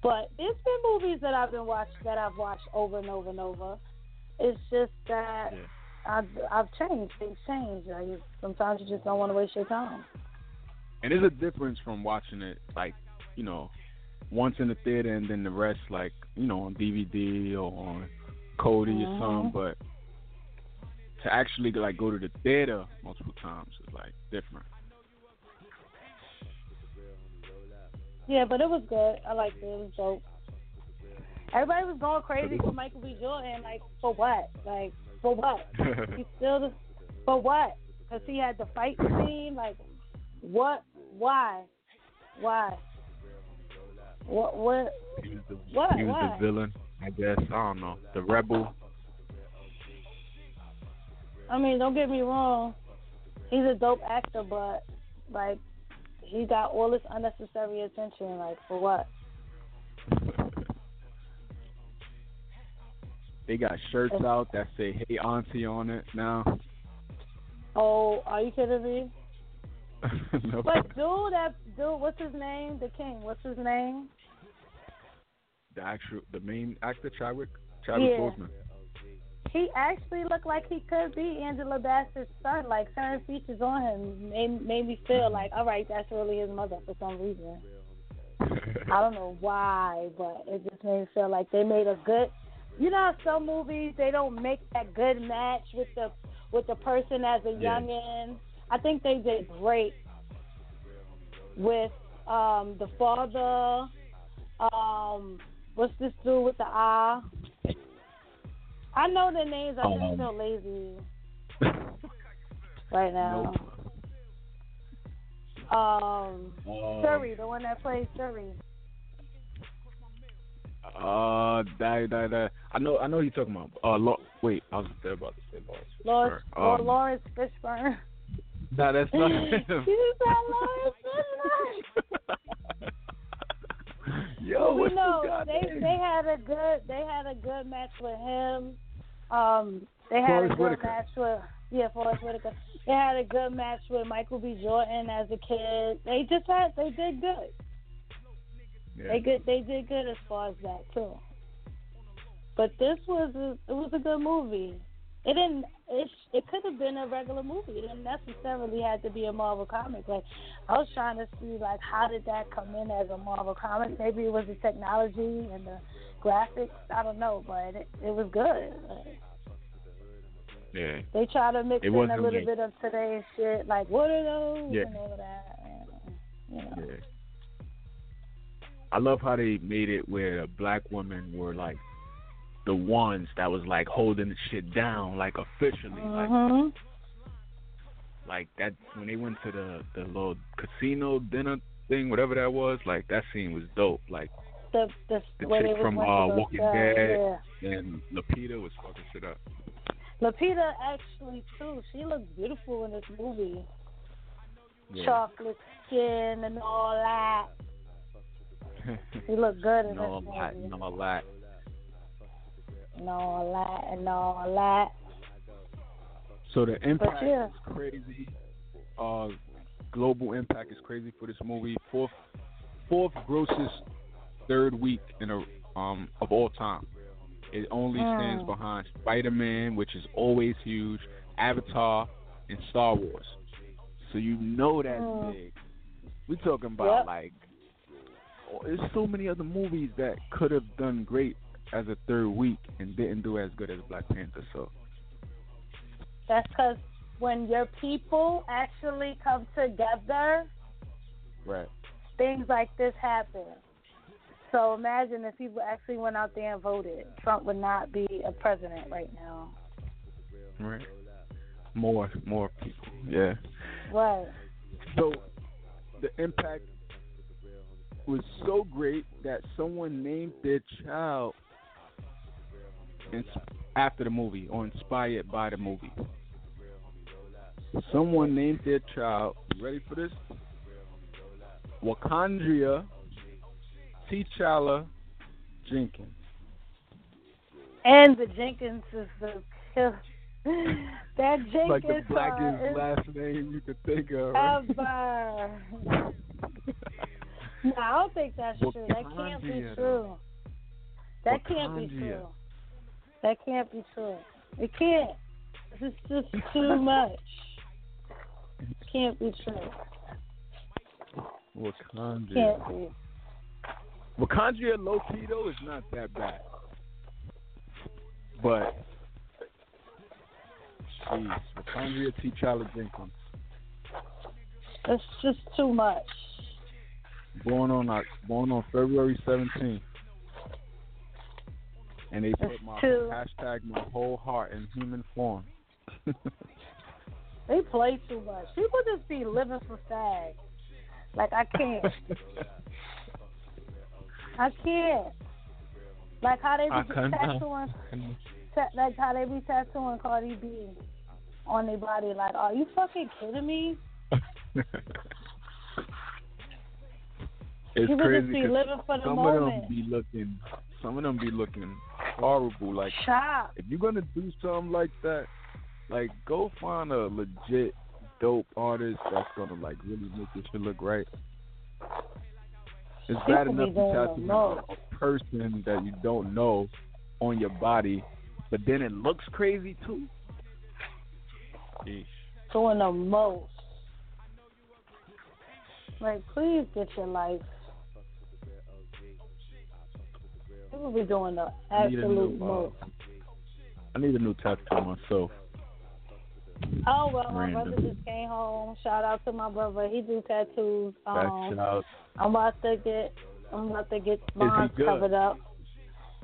S3: But there's been movies that I've been watched that I've watched over and over and over. It's just that
S4: Yeah.
S3: I've I've changed. Things change. Like, sometimes you just don't want to waste your time.
S4: And there's a difference from watching it like, you know, once in the theater and then the rest like, you know, on DVD or on Kodi or
S3: Mhm.
S4: something. But to actually like go to the theater multiple times is like different.
S3: Yeah, but it was good. I liked it. It was dope. Everybody was going crazy for Michael B. Jordan. Like, for what? Like, for what? He still, the, for what? Because he had the fight scene. Like, what? Why? Why? What? What?
S4: he was the
S3: What?
S4: he was
S3: Why?
S4: the villain, I guess. I don't know. The rebel.
S3: I mean, don't get me wrong. He's a dope actor, but like, he got all this unnecessary attention. Like, for what?
S4: They got shirts out that say "Hey Auntie" on it now.
S3: Oh, are you kidding me?
S4: no.
S3: But dude, that dude, what's his name? The king. What's his name?
S4: The actual, the main actor, Chadwick, Chadwick
S3: Yeah.
S4: Boseman.
S3: He actually looked like he could be Angela Bassett's son. Like certain features on him made made me feel like, all right, that's really his mother for some reason. I don't know why, but it just made me feel like they made a good. You know, some movies they don't make that good match with the with the person as a
S4: Yeah.
S3: youngin. I think they did great with um the father. Um, what's this dude with the eye? I know the names. I just
S4: Um,
S3: feel lazy right now. Um,
S4: Um,
S3: Shuri, the one that plays Shuri.
S4: Uh, that, that, that. I know, I know you're talking about. Uh, Lo- wait, I was there about to say Laurence.
S3: Laurence,
S4: Fishburne. Um,
S3: Laurence Fishburne.
S4: Nah, that's not
S3: you said Laurence Fishburne.
S4: Yo,
S3: we
S4: what's
S3: know
S4: guy
S3: they
S4: name?
S3: they had a good they had a good match with him. Um, they had
S4: Forest
S3: a good
S4: Whitaker.
S3: match with yeah Forest Whitaker. They had a good match with Michael B. Jordan as a kid. They just had they did good.
S4: Yeah.
S3: They good they did good as far as that too. But this was a, it was a good movie. It didn't it it could have been a regular movie. It didn't necessarily have to be a Marvel comic. Like I was trying to see like how did that come in as a Marvel comic? Maybe it was the technology and the graphics. I don't know, but it, it was good. Like,
S4: Yeah.
S3: They try to mix
S4: It
S3: in a little
S4: like-
S3: bit of today's shit, like what are those
S4: Yeah.
S3: and all that. You know.
S4: Yeah. I love how they made it where the black women were like the ones that was like holding the shit down, like officially, like
S3: Mhm.
S4: like that when they went to the the little casino dinner thing, whatever that was. Like that scene was dope. Like
S3: The the,
S4: The chick from, uh, Walking Dead.
S3: Yeah.
S4: and Lupita was fucking shit up.
S3: Lupita actually too. She looked beautiful in this movie.
S4: Yeah.
S3: Chocolate skin and all that. She looked good in
S4: all
S3: this
S4: that,
S3: movie.
S4: and all that.
S3: And all that and all that.
S4: So the impact
S3: yeah.
S4: is crazy. Uh, global impact is crazy for this movie. Fourth, fourth grossest third week in a um of all time. It only stands
S3: Mm.
S4: behind Spider Man, which is always huge, Avatar, and Star Wars. So you know that's
S3: Mm.
S4: big. We talking about
S3: Yep.
S4: like oh, there's so many other movies that could have done great as a third week and didn't do as good as Black Panther. So
S3: That's because when your people actually come together,
S4: right.
S3: things like this happen. So imagine if people actually went out there and voted. Trump would not be a president right now.
S4: Right. More, more people. Yeah.
S3: Right.
S4: So the impact was so great that someone named their child ins- after the movie or inspired by the movie. Someone named their child. Ready for this? Wakandria T'Challa Jenkins.
S3: And the Jenkins is the that Jenkins
S4: like the blackest
S3: uh,
S4: last name you could think of.
S3: ever. no, I don't think that's true. That can't be true. That can't be true. That can't be true. It can't. This is just too much. It Can't be true.
S4: Wakandria.
S3: Can't be.
S4: Wakandria is not that bad. But jeez, Wakandria T'Challa Jenkins.
S3: That's just too much.
S4: Born on born on February seventeenth. And they put my hashtag my whole heart in human form.
S3: They play too much. People just be living for fags. Like I can't. I can't. Like how they be
S4: cannot.
S3: Uh, tattooing, ta- like how they be tattooing Cardi B on their body. Like, are you fucking kidding me?
S4: it's
S3: People
S4: crazy
S3: just be living for the
S4: some
S3: moment.
S4: of them be looking some of them be looking horrible like
S3: Shop.
S4: if you're gonna do something like that, like go find a legit dope artist that's gonna like really make this shit look right. It's bad enough to
S3: doing
S4: tattoo a person that you don't know on your body, but then it looks crazy too. Yeesh.
S3: Doing the most. Like, please get your life. People be doing the
S4: I need
S3: absolute
S4: new, uh,
S3: most.
S4: I need a new tattoo myself.
S3: Oh well, my
S4: Random.
S3: brother just came home. Shout out to my brother. He do tattoos. Um. I'm about to get. I'm about to get
S4: he
S3: mine covered up.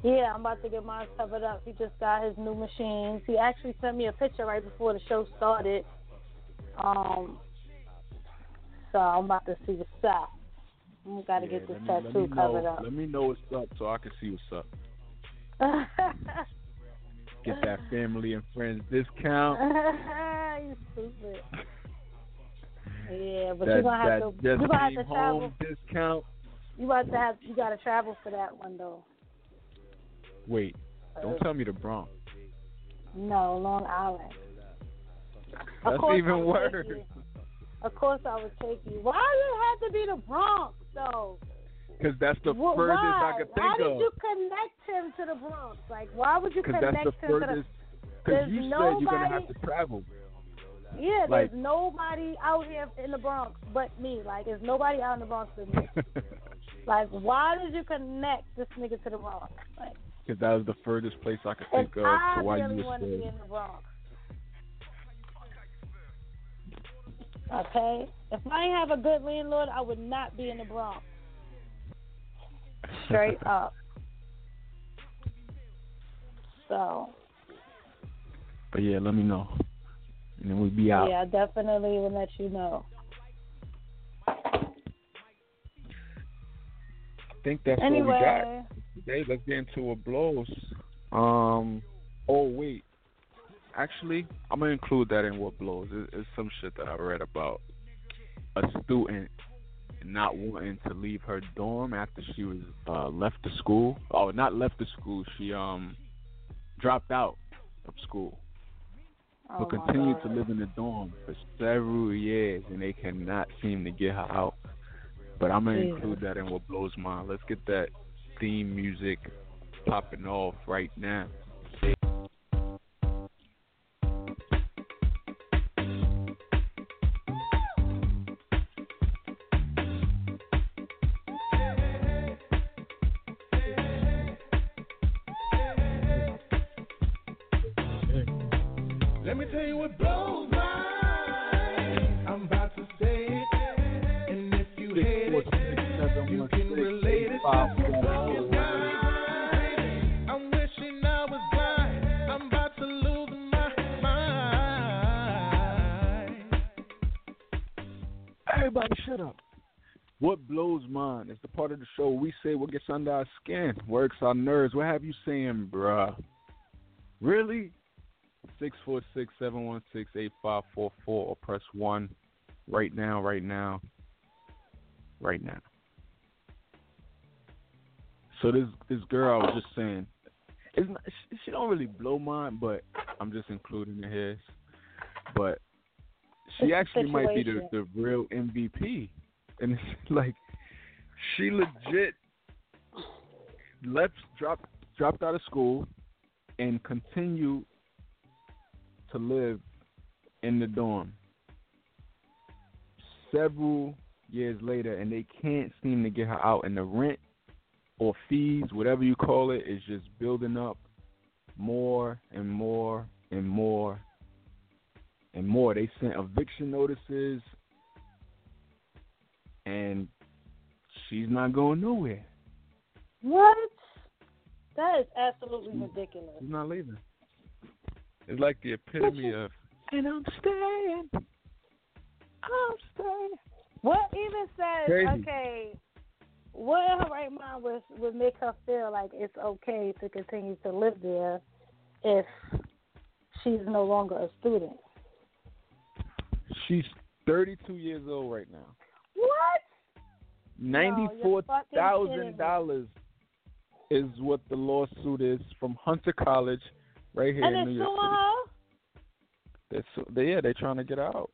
S3: Yeah, I'm about to get mine covered up. He just got his new machines. He actually sent me a picture right before the show started. Um, so I'm about to see the up. I got to
S4: Yeah,
S3: get this
S4: me,
S3: tattoo covered
S4: know,
S3: up.
S4: Let me know what's up so I can see what's up. Get that family and friends discount.
S3: you stupid. Yeah, but
S4: that
S3: you're gonna have to. You're gonna have to travel.
S4: discount.
S3: You about to have. You gotta travel for that one though.
S4: Wait, don't tell me the Bronx.
S3: No, Long Island.
S4: That's even worse.
S3: Of course I would take you. Why did it have to be the Bronx though?
S4: Because that's the
S3: Wh-
S4: furthest
S3: why?
S4: I could think
S3: How
S4: think
S3: did
S4: of.
S3: you connect him to the Bronx? Like, why would you connect
S4: that's the
S3: him to the?
S4: Because you said you're gonna have to travel.
S3: Yeah,
S4: like-
S3: there's nobody out here in the Bronx but me. Like, there's nobody out in the Bronx but me. Like, why did you connect this nigga to the Bronx? Like,
S4: Because that was the furthest place I could think of
S3: I
S4: to why
S3: really
S4: you
S3: want to be in the Bronx. Okay? If I didn't have a good landlord, I would not be in the Bronx. Straight up. So.
S4: But yeah, let me know. And then we'll be out.
S3: Yeah, I definitely will let you know.
S4: I think that's
S3: anyway.
S4: what we got. Today, let's get into a blows. Um, oh wait, actually, I'm gonna include that in what blows. It, it's some shit that I read about a student not wanting to leave her dorm after she was uh, left the school. Oh, not left the school. She um dropped out of school.
S3: Oh
S4: but continued to live in the dorm for several years, and they cannot seem to get her out. But I'm gonna
S3: Jesus.
S4: include that in what blows mine. Let's get that theme music popping off right now. Of the show we say what gets under our skin, works our nerves. What have you saying, bruh? Really? Six four six seven one six eight five four four or press one right now, right now, right now. So this this girl I was just saying, it's not, she, she don't really blow mine, but I'm just including it here. But she
S3: the
S4: actually might be the, the real MVP, and it's like she legit left dropped dropped out of school and continued to live in the dorm. Several years later and they can't seem to get her out and the rent or fees whatever you call it is just building up more and more and more and more. They sent eviction notices and she's not going nowhere
S3: What? That is absolutely ridiculous.
S4: she's not leaving it's like the epitome of and i'm staying i'm staying
S3: What even says
S4: Crazy.
S3: okay? What in her right mind would would make her feel like it's okay to continue to live there if she's no longer a student?
S4: she's 32 years old right now
S3: What?
S4: Ninety-four thousand dollars is what the lawsuit is from Hunter College, right here
S3: And
S4: in New York? City. They're they, yeah, they're trying to get out.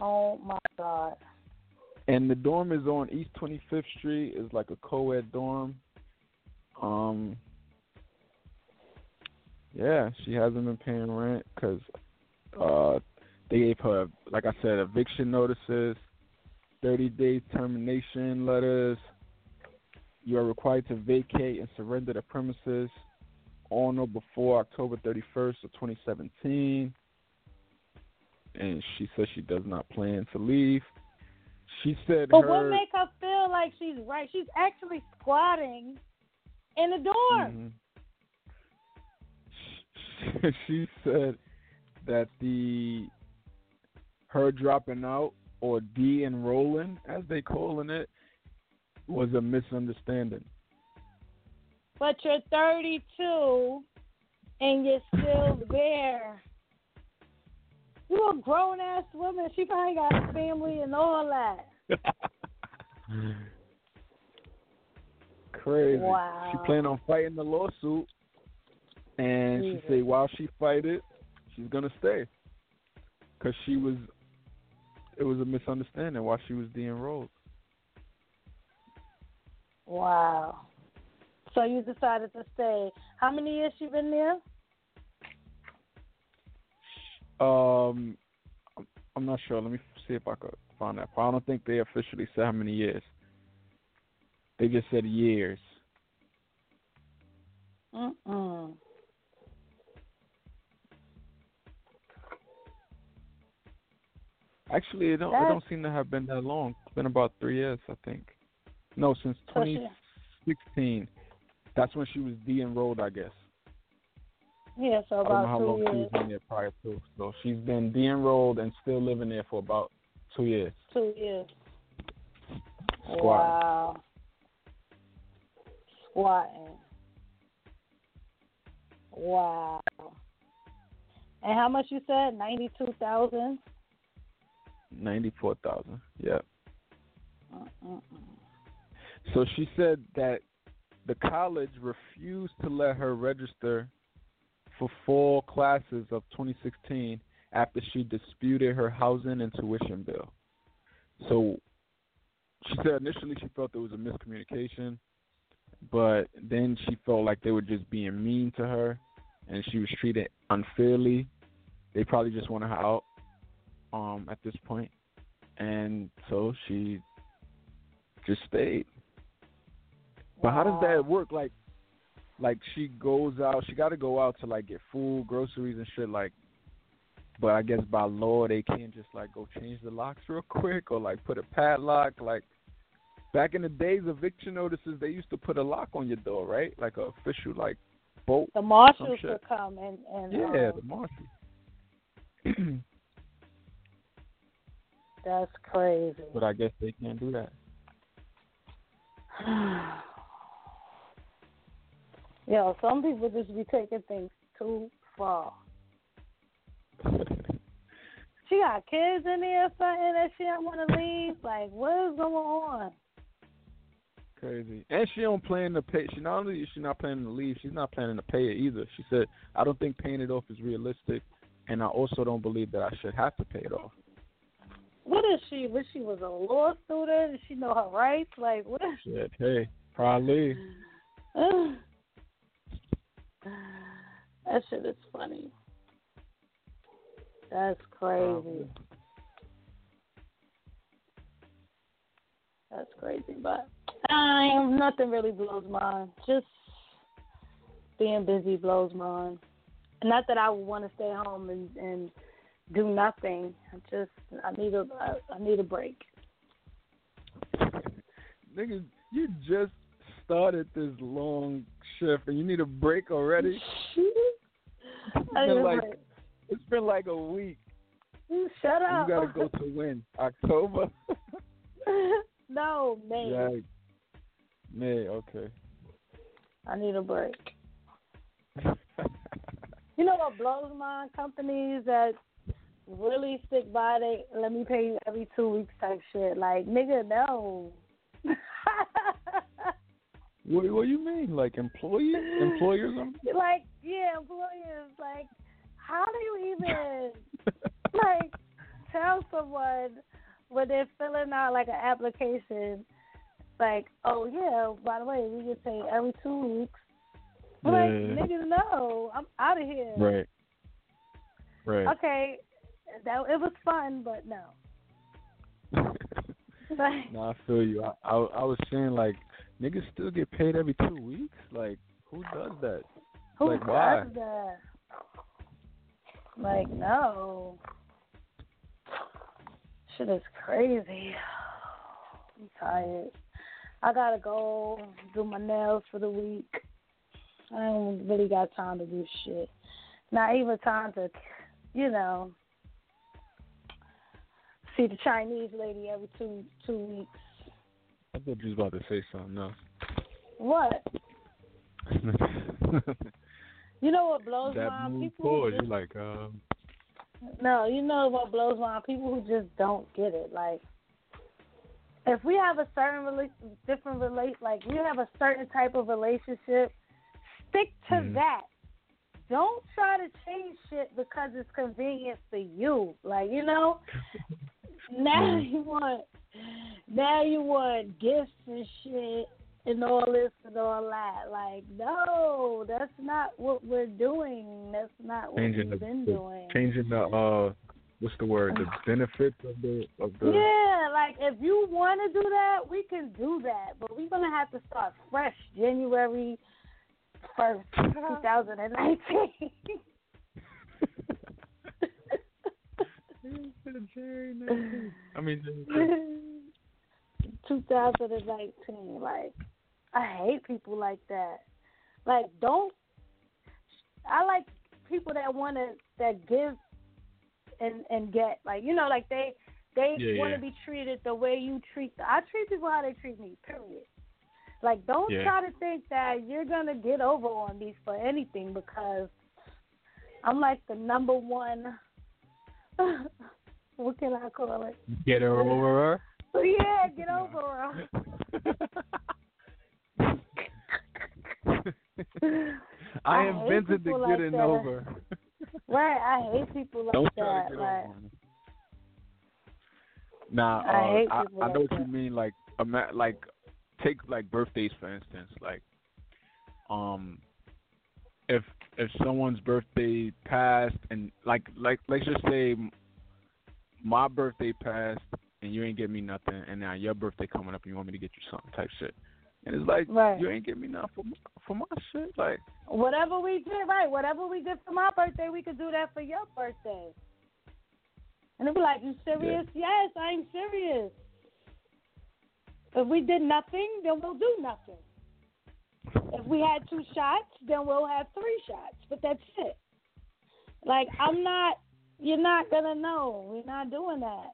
S3: Oh my God.
S4: And the dorm is on East Twenty Fifth Street. It's like a co-ed dorm. Um, yeah, she hasn't been paying rent because uh, they gave her, like I said, eviction notices, thirty days termination letters. You are required to vacate and surrender the premises on or before October 31st of 2017. And she says she does not plan to leave. She said
S3: But
S4: her.
S3: what make her feel like she's right? She's actually squatting in the dorm.
S4: Mhm. she said that the her dropping out or de-enrolling, as they calling it, was a misunderstanding.
S3: But you're 32 and you're still there. You a grown ass woman. She probably got a family and all that.
S4: Crazy.
S3: Wow.
S4: She planned on fighting the lawsuit, and
S3: Jesus.
S4: she said while she fight it, she's gonna stay, cause she was. It was a misunderstanding why she was de-enrolled.
S3: Wow. So you decided to stay. How many years you been there?
S4: Um, I'm- not sure. Let me see if I could find that. I don't think they officially said how many years. They just said years.
S3: Mm-mm.
S4: Actually, it don't, it don't seem to have been that long. It's been about three years, I think. No, since 2016. That's when she was de-enrolled, I guess.
S3: Yeah, so about
S4: I don't know how long she
S3: years.
S4: was in there prior to. So she's been de-enrolled and still living there for about two years.
S3: Two years.
S4: Squatting.
S3: Wow. Squatting. Wow. And how much you said? Ninety two thousand?
S4: Ninety-four thousand. Yeah. So she said that the college refused to let her register for fall classes of 2016 after she disputed her housing and tuition bill. So she said initially she felt there was a miscommunication, but then she felt like they were just being mean to her and she was treated unfairly. They probably just wanted her out um at this. And so she just stayed. But how does that work? Like, like she goes out. She got to go out to like get food, groceries, and shit. Like, but I guess by law they can't just like go change the locks real quick or like put a padlock. Like back in the days, eviction notices they used to put a lock on your door, right? Like a official like bolt.
S3: The marshals would come and and
S4: Yeah,
S3: um,
S4: the marshal.
S3: that's crazy.
S4: but I guess they can't do that.
S3: Yo, some people just be taking things too far. She got kids in there or something that she don't want to leave. Like, what is going on?
S4: Crazy. And she don't plan to pay. She not only is she not planning to leave, she's not planning to pay it either. She said, "I don't think paying it off is realistic, and I also don't believe that I should have to pay it off."
S3: What is she? What she was a law student? Does she know her rights? Like, what is
S4: Shit, hey, probably.
S3: that shit is funny. That's crazy. That's crazy, but I nothing really blows mine. Just being busy blows mine. And not that I would want to stay home and and do nothing. I just I need a I, I need a break.
S4: Nigga, you just started this long shift, and you need a break already. It's
S3: I need a
S4: been like
S3: break.
S4: it's been like a week.
S3: You Shut up.
S4: You gotta go to when October.
S3: no, man.
S4: yeah, May. Okay.
S3: I need a break. You know what blows my companies that really stick by let me pay you every two weeks type shit. Like nigga, no.
S4: what What do you mean? Like employees, employers?
S3: like yeah, employers. Like how do you even like tell someone when they're filling out like an application, like oh yeah, by the way, we get paid every two weeks. Like
S4: Yeah.
S3: nigga, no, I'm out of here.
S4: Right. Right.
S3: Okay, that it was fun, but no. Like,
S4: no, I feel you. I, I I was saying like niggas still get paid every two weeks. Like who does that?
S3: who
S4: Like, why?
S3: does that? Like, no. Shit is crazy. I'm tired. I gotta go do my nails for the week. I don't really got time to do shit. Not even time to, you know, see the Chinese lady every two two weeks.
S4: I thought you was about to say something else.
S3: What? You know what blows
S4: that
S3: my
S4: move
S3: people?
S4: forward,
S3: just-
S4: you like um
S3: No, you know what blows my people who just don't get it. Like, if we have a certain rela- different relate, like we have a certain type of relationship, stick to
S4: Mhm.
S3: that. Don't try to change shit because it's convenient for you. Like, you know, now
S4: Mhm.
S3: you want, now you want gifts and shit and all this and all that. Like, no, that's not what we're doing. That's not what
S4: changing
S3: we've
S4: the,
S3: been
S4: the
S3: doing.
S4: changing the uh what's the word? The benefits of the of the
S3: Yeah, like if you want to do that, we can do that, but we're gonna have to start fresh January first, two thousand and nineteen.
S4: I mean,
S3: 2019. Like, I hate people like that. Like, don't. I like people that want to that give and and get like you know like they they
S4: Yeah,
S3: want to
S4: yeah.
S3: be treated the way you treat. I treat people how they treat me. Period. Like, don't
S4: Yeah.
S3: try to think that you're gonna get over on me for anything because I'm like the number one. what can I call it?
S4: get her over
S3: So yeah, get over her.
S4: her. I,
S3: I
S4: invented the
S3: people like
S4: getting
S3: that.
S4: over.
S3: Right, I hate people like
S4: Don't try
S3: that.
S4: to get
S3: like,
S4: over. on me. Nah,
S3: I
S4: uh,
S3: hate
S4: I,
S3: people
S4: I know
S3: like
S4: what you mean. Like, ima- like, take like birthdays for instance. Like, um, if if someone's birthday passed and like like let's just say my birthday passed and you ain't get me nothing, and now your birthday coming up and you want me to get you something type shit, and it's like
S3: Right.
S4: you ain't get me nothing for my, for my shit. Like,
S3: whatever we did, right? Whatever we did for my birthday, we could do that for your birthday. And they'll be like, "You serious? Yes, I'm serious." If we did nothing, then we'll do nothing. If we had two shots, then we'll have three shots. But that's it. Like I'm not. You're not gonna know. We're not doing that.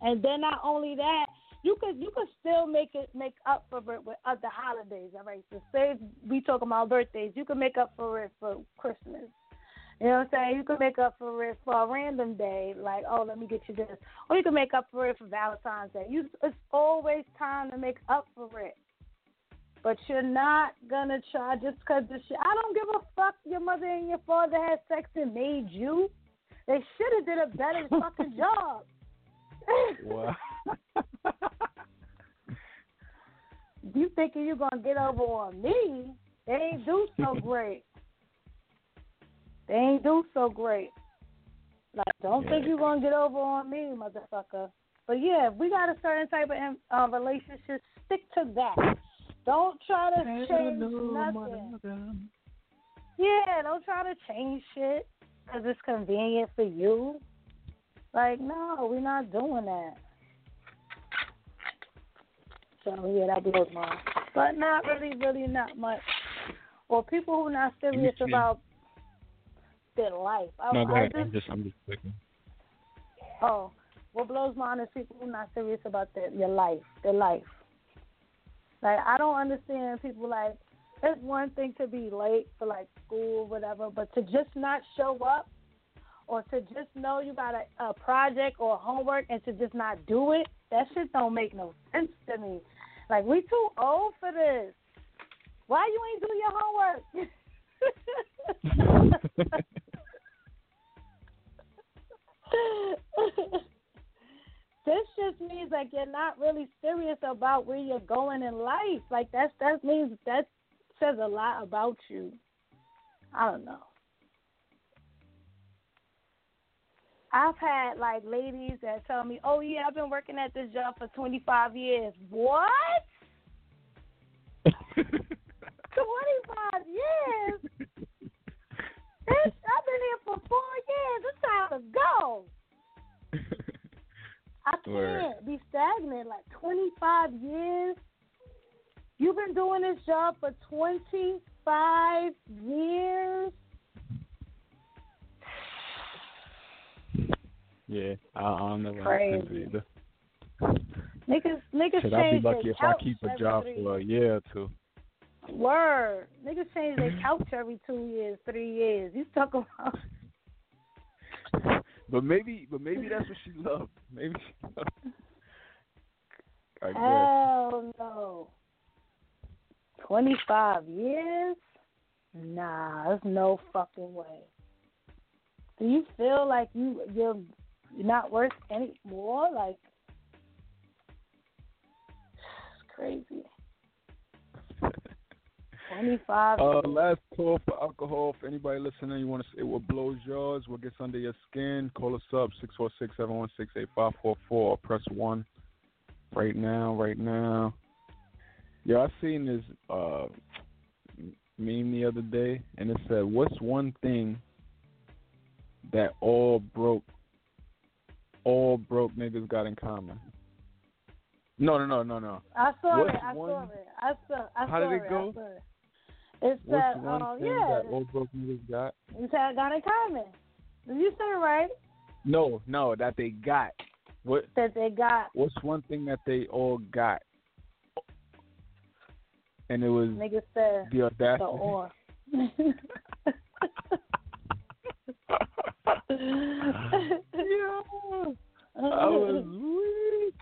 S3: And then not only that, you could you could still make it make up for it with other holidays. All right. So say we talking about birthdays, you can make up for it for Christmas. You know what I'm saying? You can make up for it for a random day, like oh let me get you this, or you can make up for it for Valentine's Day. You it's always time to make up for it. But you're not gonna try just because the shit. I don't give a fuck. Your mother and your father had sex and made you. They should have did a better fucking job.
S4: what?
S3: you thinking you're gonna get over on me? They ain't do so great. They ain't do so great. Like, don't think you're gonna get over on me, motherfucker. But yeah, if we got a certain type of uh, relationship, stick to that. Don't try to change nothing. Yeah, don't try to change shit because it's convenient for you. Like, no, we're not doing that. So yeah, that blows my mind. But not really, really not much. Or people who not serious about their life. I,
S4: No, go
S3: I
S4: ahead.
S3: just,
S4: I'm just I'm just clicking.
S3: oh, what blows my mind is people who not serious about their your life, their life. Like I don't understand people like it's one thing to be late for like school or whatever, but to just not show up or to just know you got a, a project or homework and to just not do it, that shit don't make no sense to me. Like we too old for this. Why you ain't do your homework? this just means like you're not really serious about where you're going in life. Like that's that means that says a lot about you. I don't know. I've had like ladies that tell me, "Oh yeah, I've been working at this job for 25 years." What? 25 years? I've been here for four years. It's time to go. I can't
S4: Word.
S3: be stagnant like 25 years. You've been doing this job for 25 years.
S4: yeah, I, I'll never
S3: Crazy.
S4: understand it either.
S3: Niggas, niggas
S4: Shit, I'll be lucky if I keep a job
S3: three
S4: for a year or two.
S3: Word. Niggas change their couch every two years, three years. You talk about
S4: But maybe, but maybe that's what she loved. Maybe she loved. I guess.
S3: hell no. Twenty five years? Nah, there's no fucking way. Do you feel like you you're you're not worth any more? Like it's crazy. Twenty five.
S4: Uh, last call for alcohol. If anybody listening, you want to say what blows yours, what gets under your skin, call us up six four six seven one six eight five four four. Press one. Right now, right now. Yeah, I seen this uh meme the other day, and it said, "What's one thing that all broke all broke niggas got in common? No, no, no, no, no.
S3: I saw
S4: What's
S3: it. I
S4: one-
S3: saw it. I saw. I saw How
S4: did it
S3: I
S4: go?
S3: Saw it. It
S4: What's
S3: said,
S4: one
S3: um,
S4: thing
S3: yeah,
S4: that all broke niggas got?
S3: you said I got in common. You said it right.
S4: No, no, that they got. What?
S3: That they got
S4: What's one thing that they all got? And it was
S3: niggas said
S4: the audacity.
S3: the or.
S4: yeah. I was weak.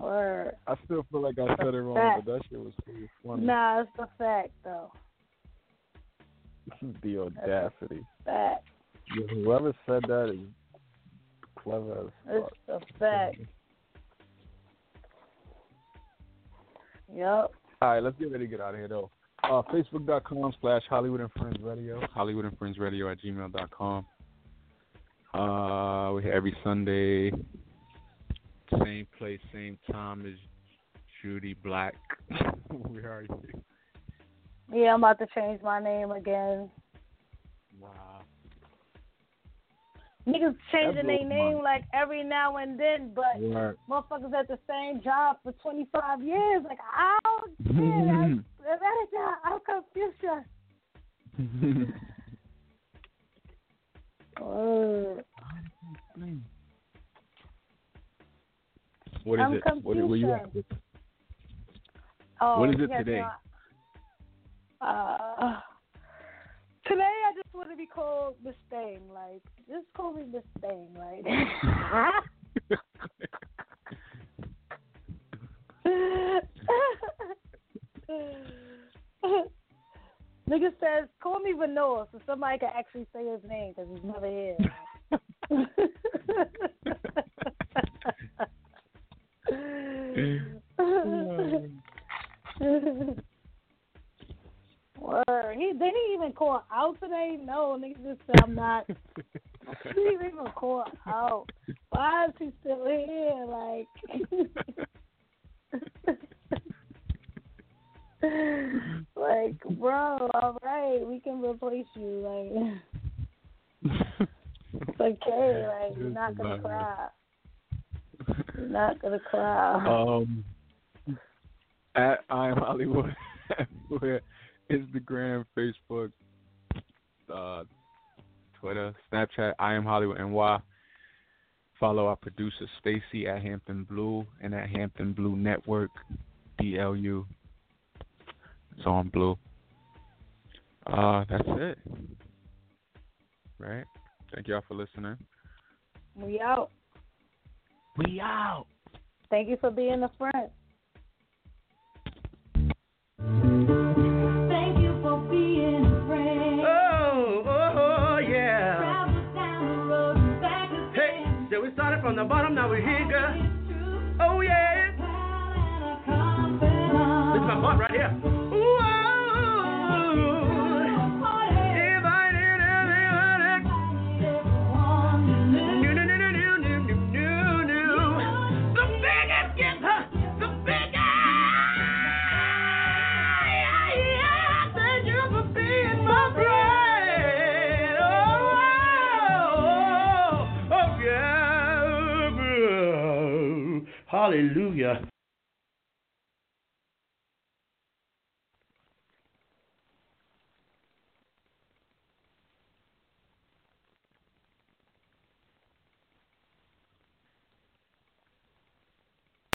S3: Word.
S4: I still feel like I said it wrong,
S3: Fact.
S4: but that shit was pretty funny.
S3: Nah, it's a fact though.
S4: the audacity.
S3: Fact.
S4: Yeah, whoever said that is clever as fuck.
S3: It's a fact. yep.
S4: All right, let's get ready to get out of here though. Uh, Facebook.com slash Holliewood and Friends Radio. Holliewood and Friends Radio at gmail.com. Uh, we're here every Sunday. Same place, same time as Juudy Black. Where are you?
S3: Yeah, I'm about to change my name again.
S4: Wow.
S3: Niggas changing their name
S4: my-
S3: like every now and then, but motherfuckers at the same job for 25 years. Like, oh, shit, I'm, I'm confused. Word.
S4: What is
S3: I'm
S4: it? What, where you at?
S3: Oh,
S4: What is it
S3: yes,
S4: today?
S3: no, Uh, today I just want to be called Miss Thing. Like, just call me Miss Thing. Like, Nigga says, call me Vanilla so somebody can actually say his name because he's never here. Word. He they didn't even call out today. No, nigga just said I'm not. he didn't even call out. Why is he still here? Like, like, bro, all right, we can replace you. Like, it's okay. Like, you're not gonna cry. You're not gonna cry.
S4: Um, at I am Holliewood everywhere, Instagram, Facebook, uh, Twitter, Snapchat. I am Holliewood NY. Follow our producer Stacy at Hampton Blu and at Hampton Blu Network, BLU. It's on Blue. Uh, that's it. Right. Thank y'all for listening.
S3: We out.
S4: We out.
S3: Thank you for being a friend.
S2: From the bottom, now we're here, girl. Oh, yeah. Hallelujah.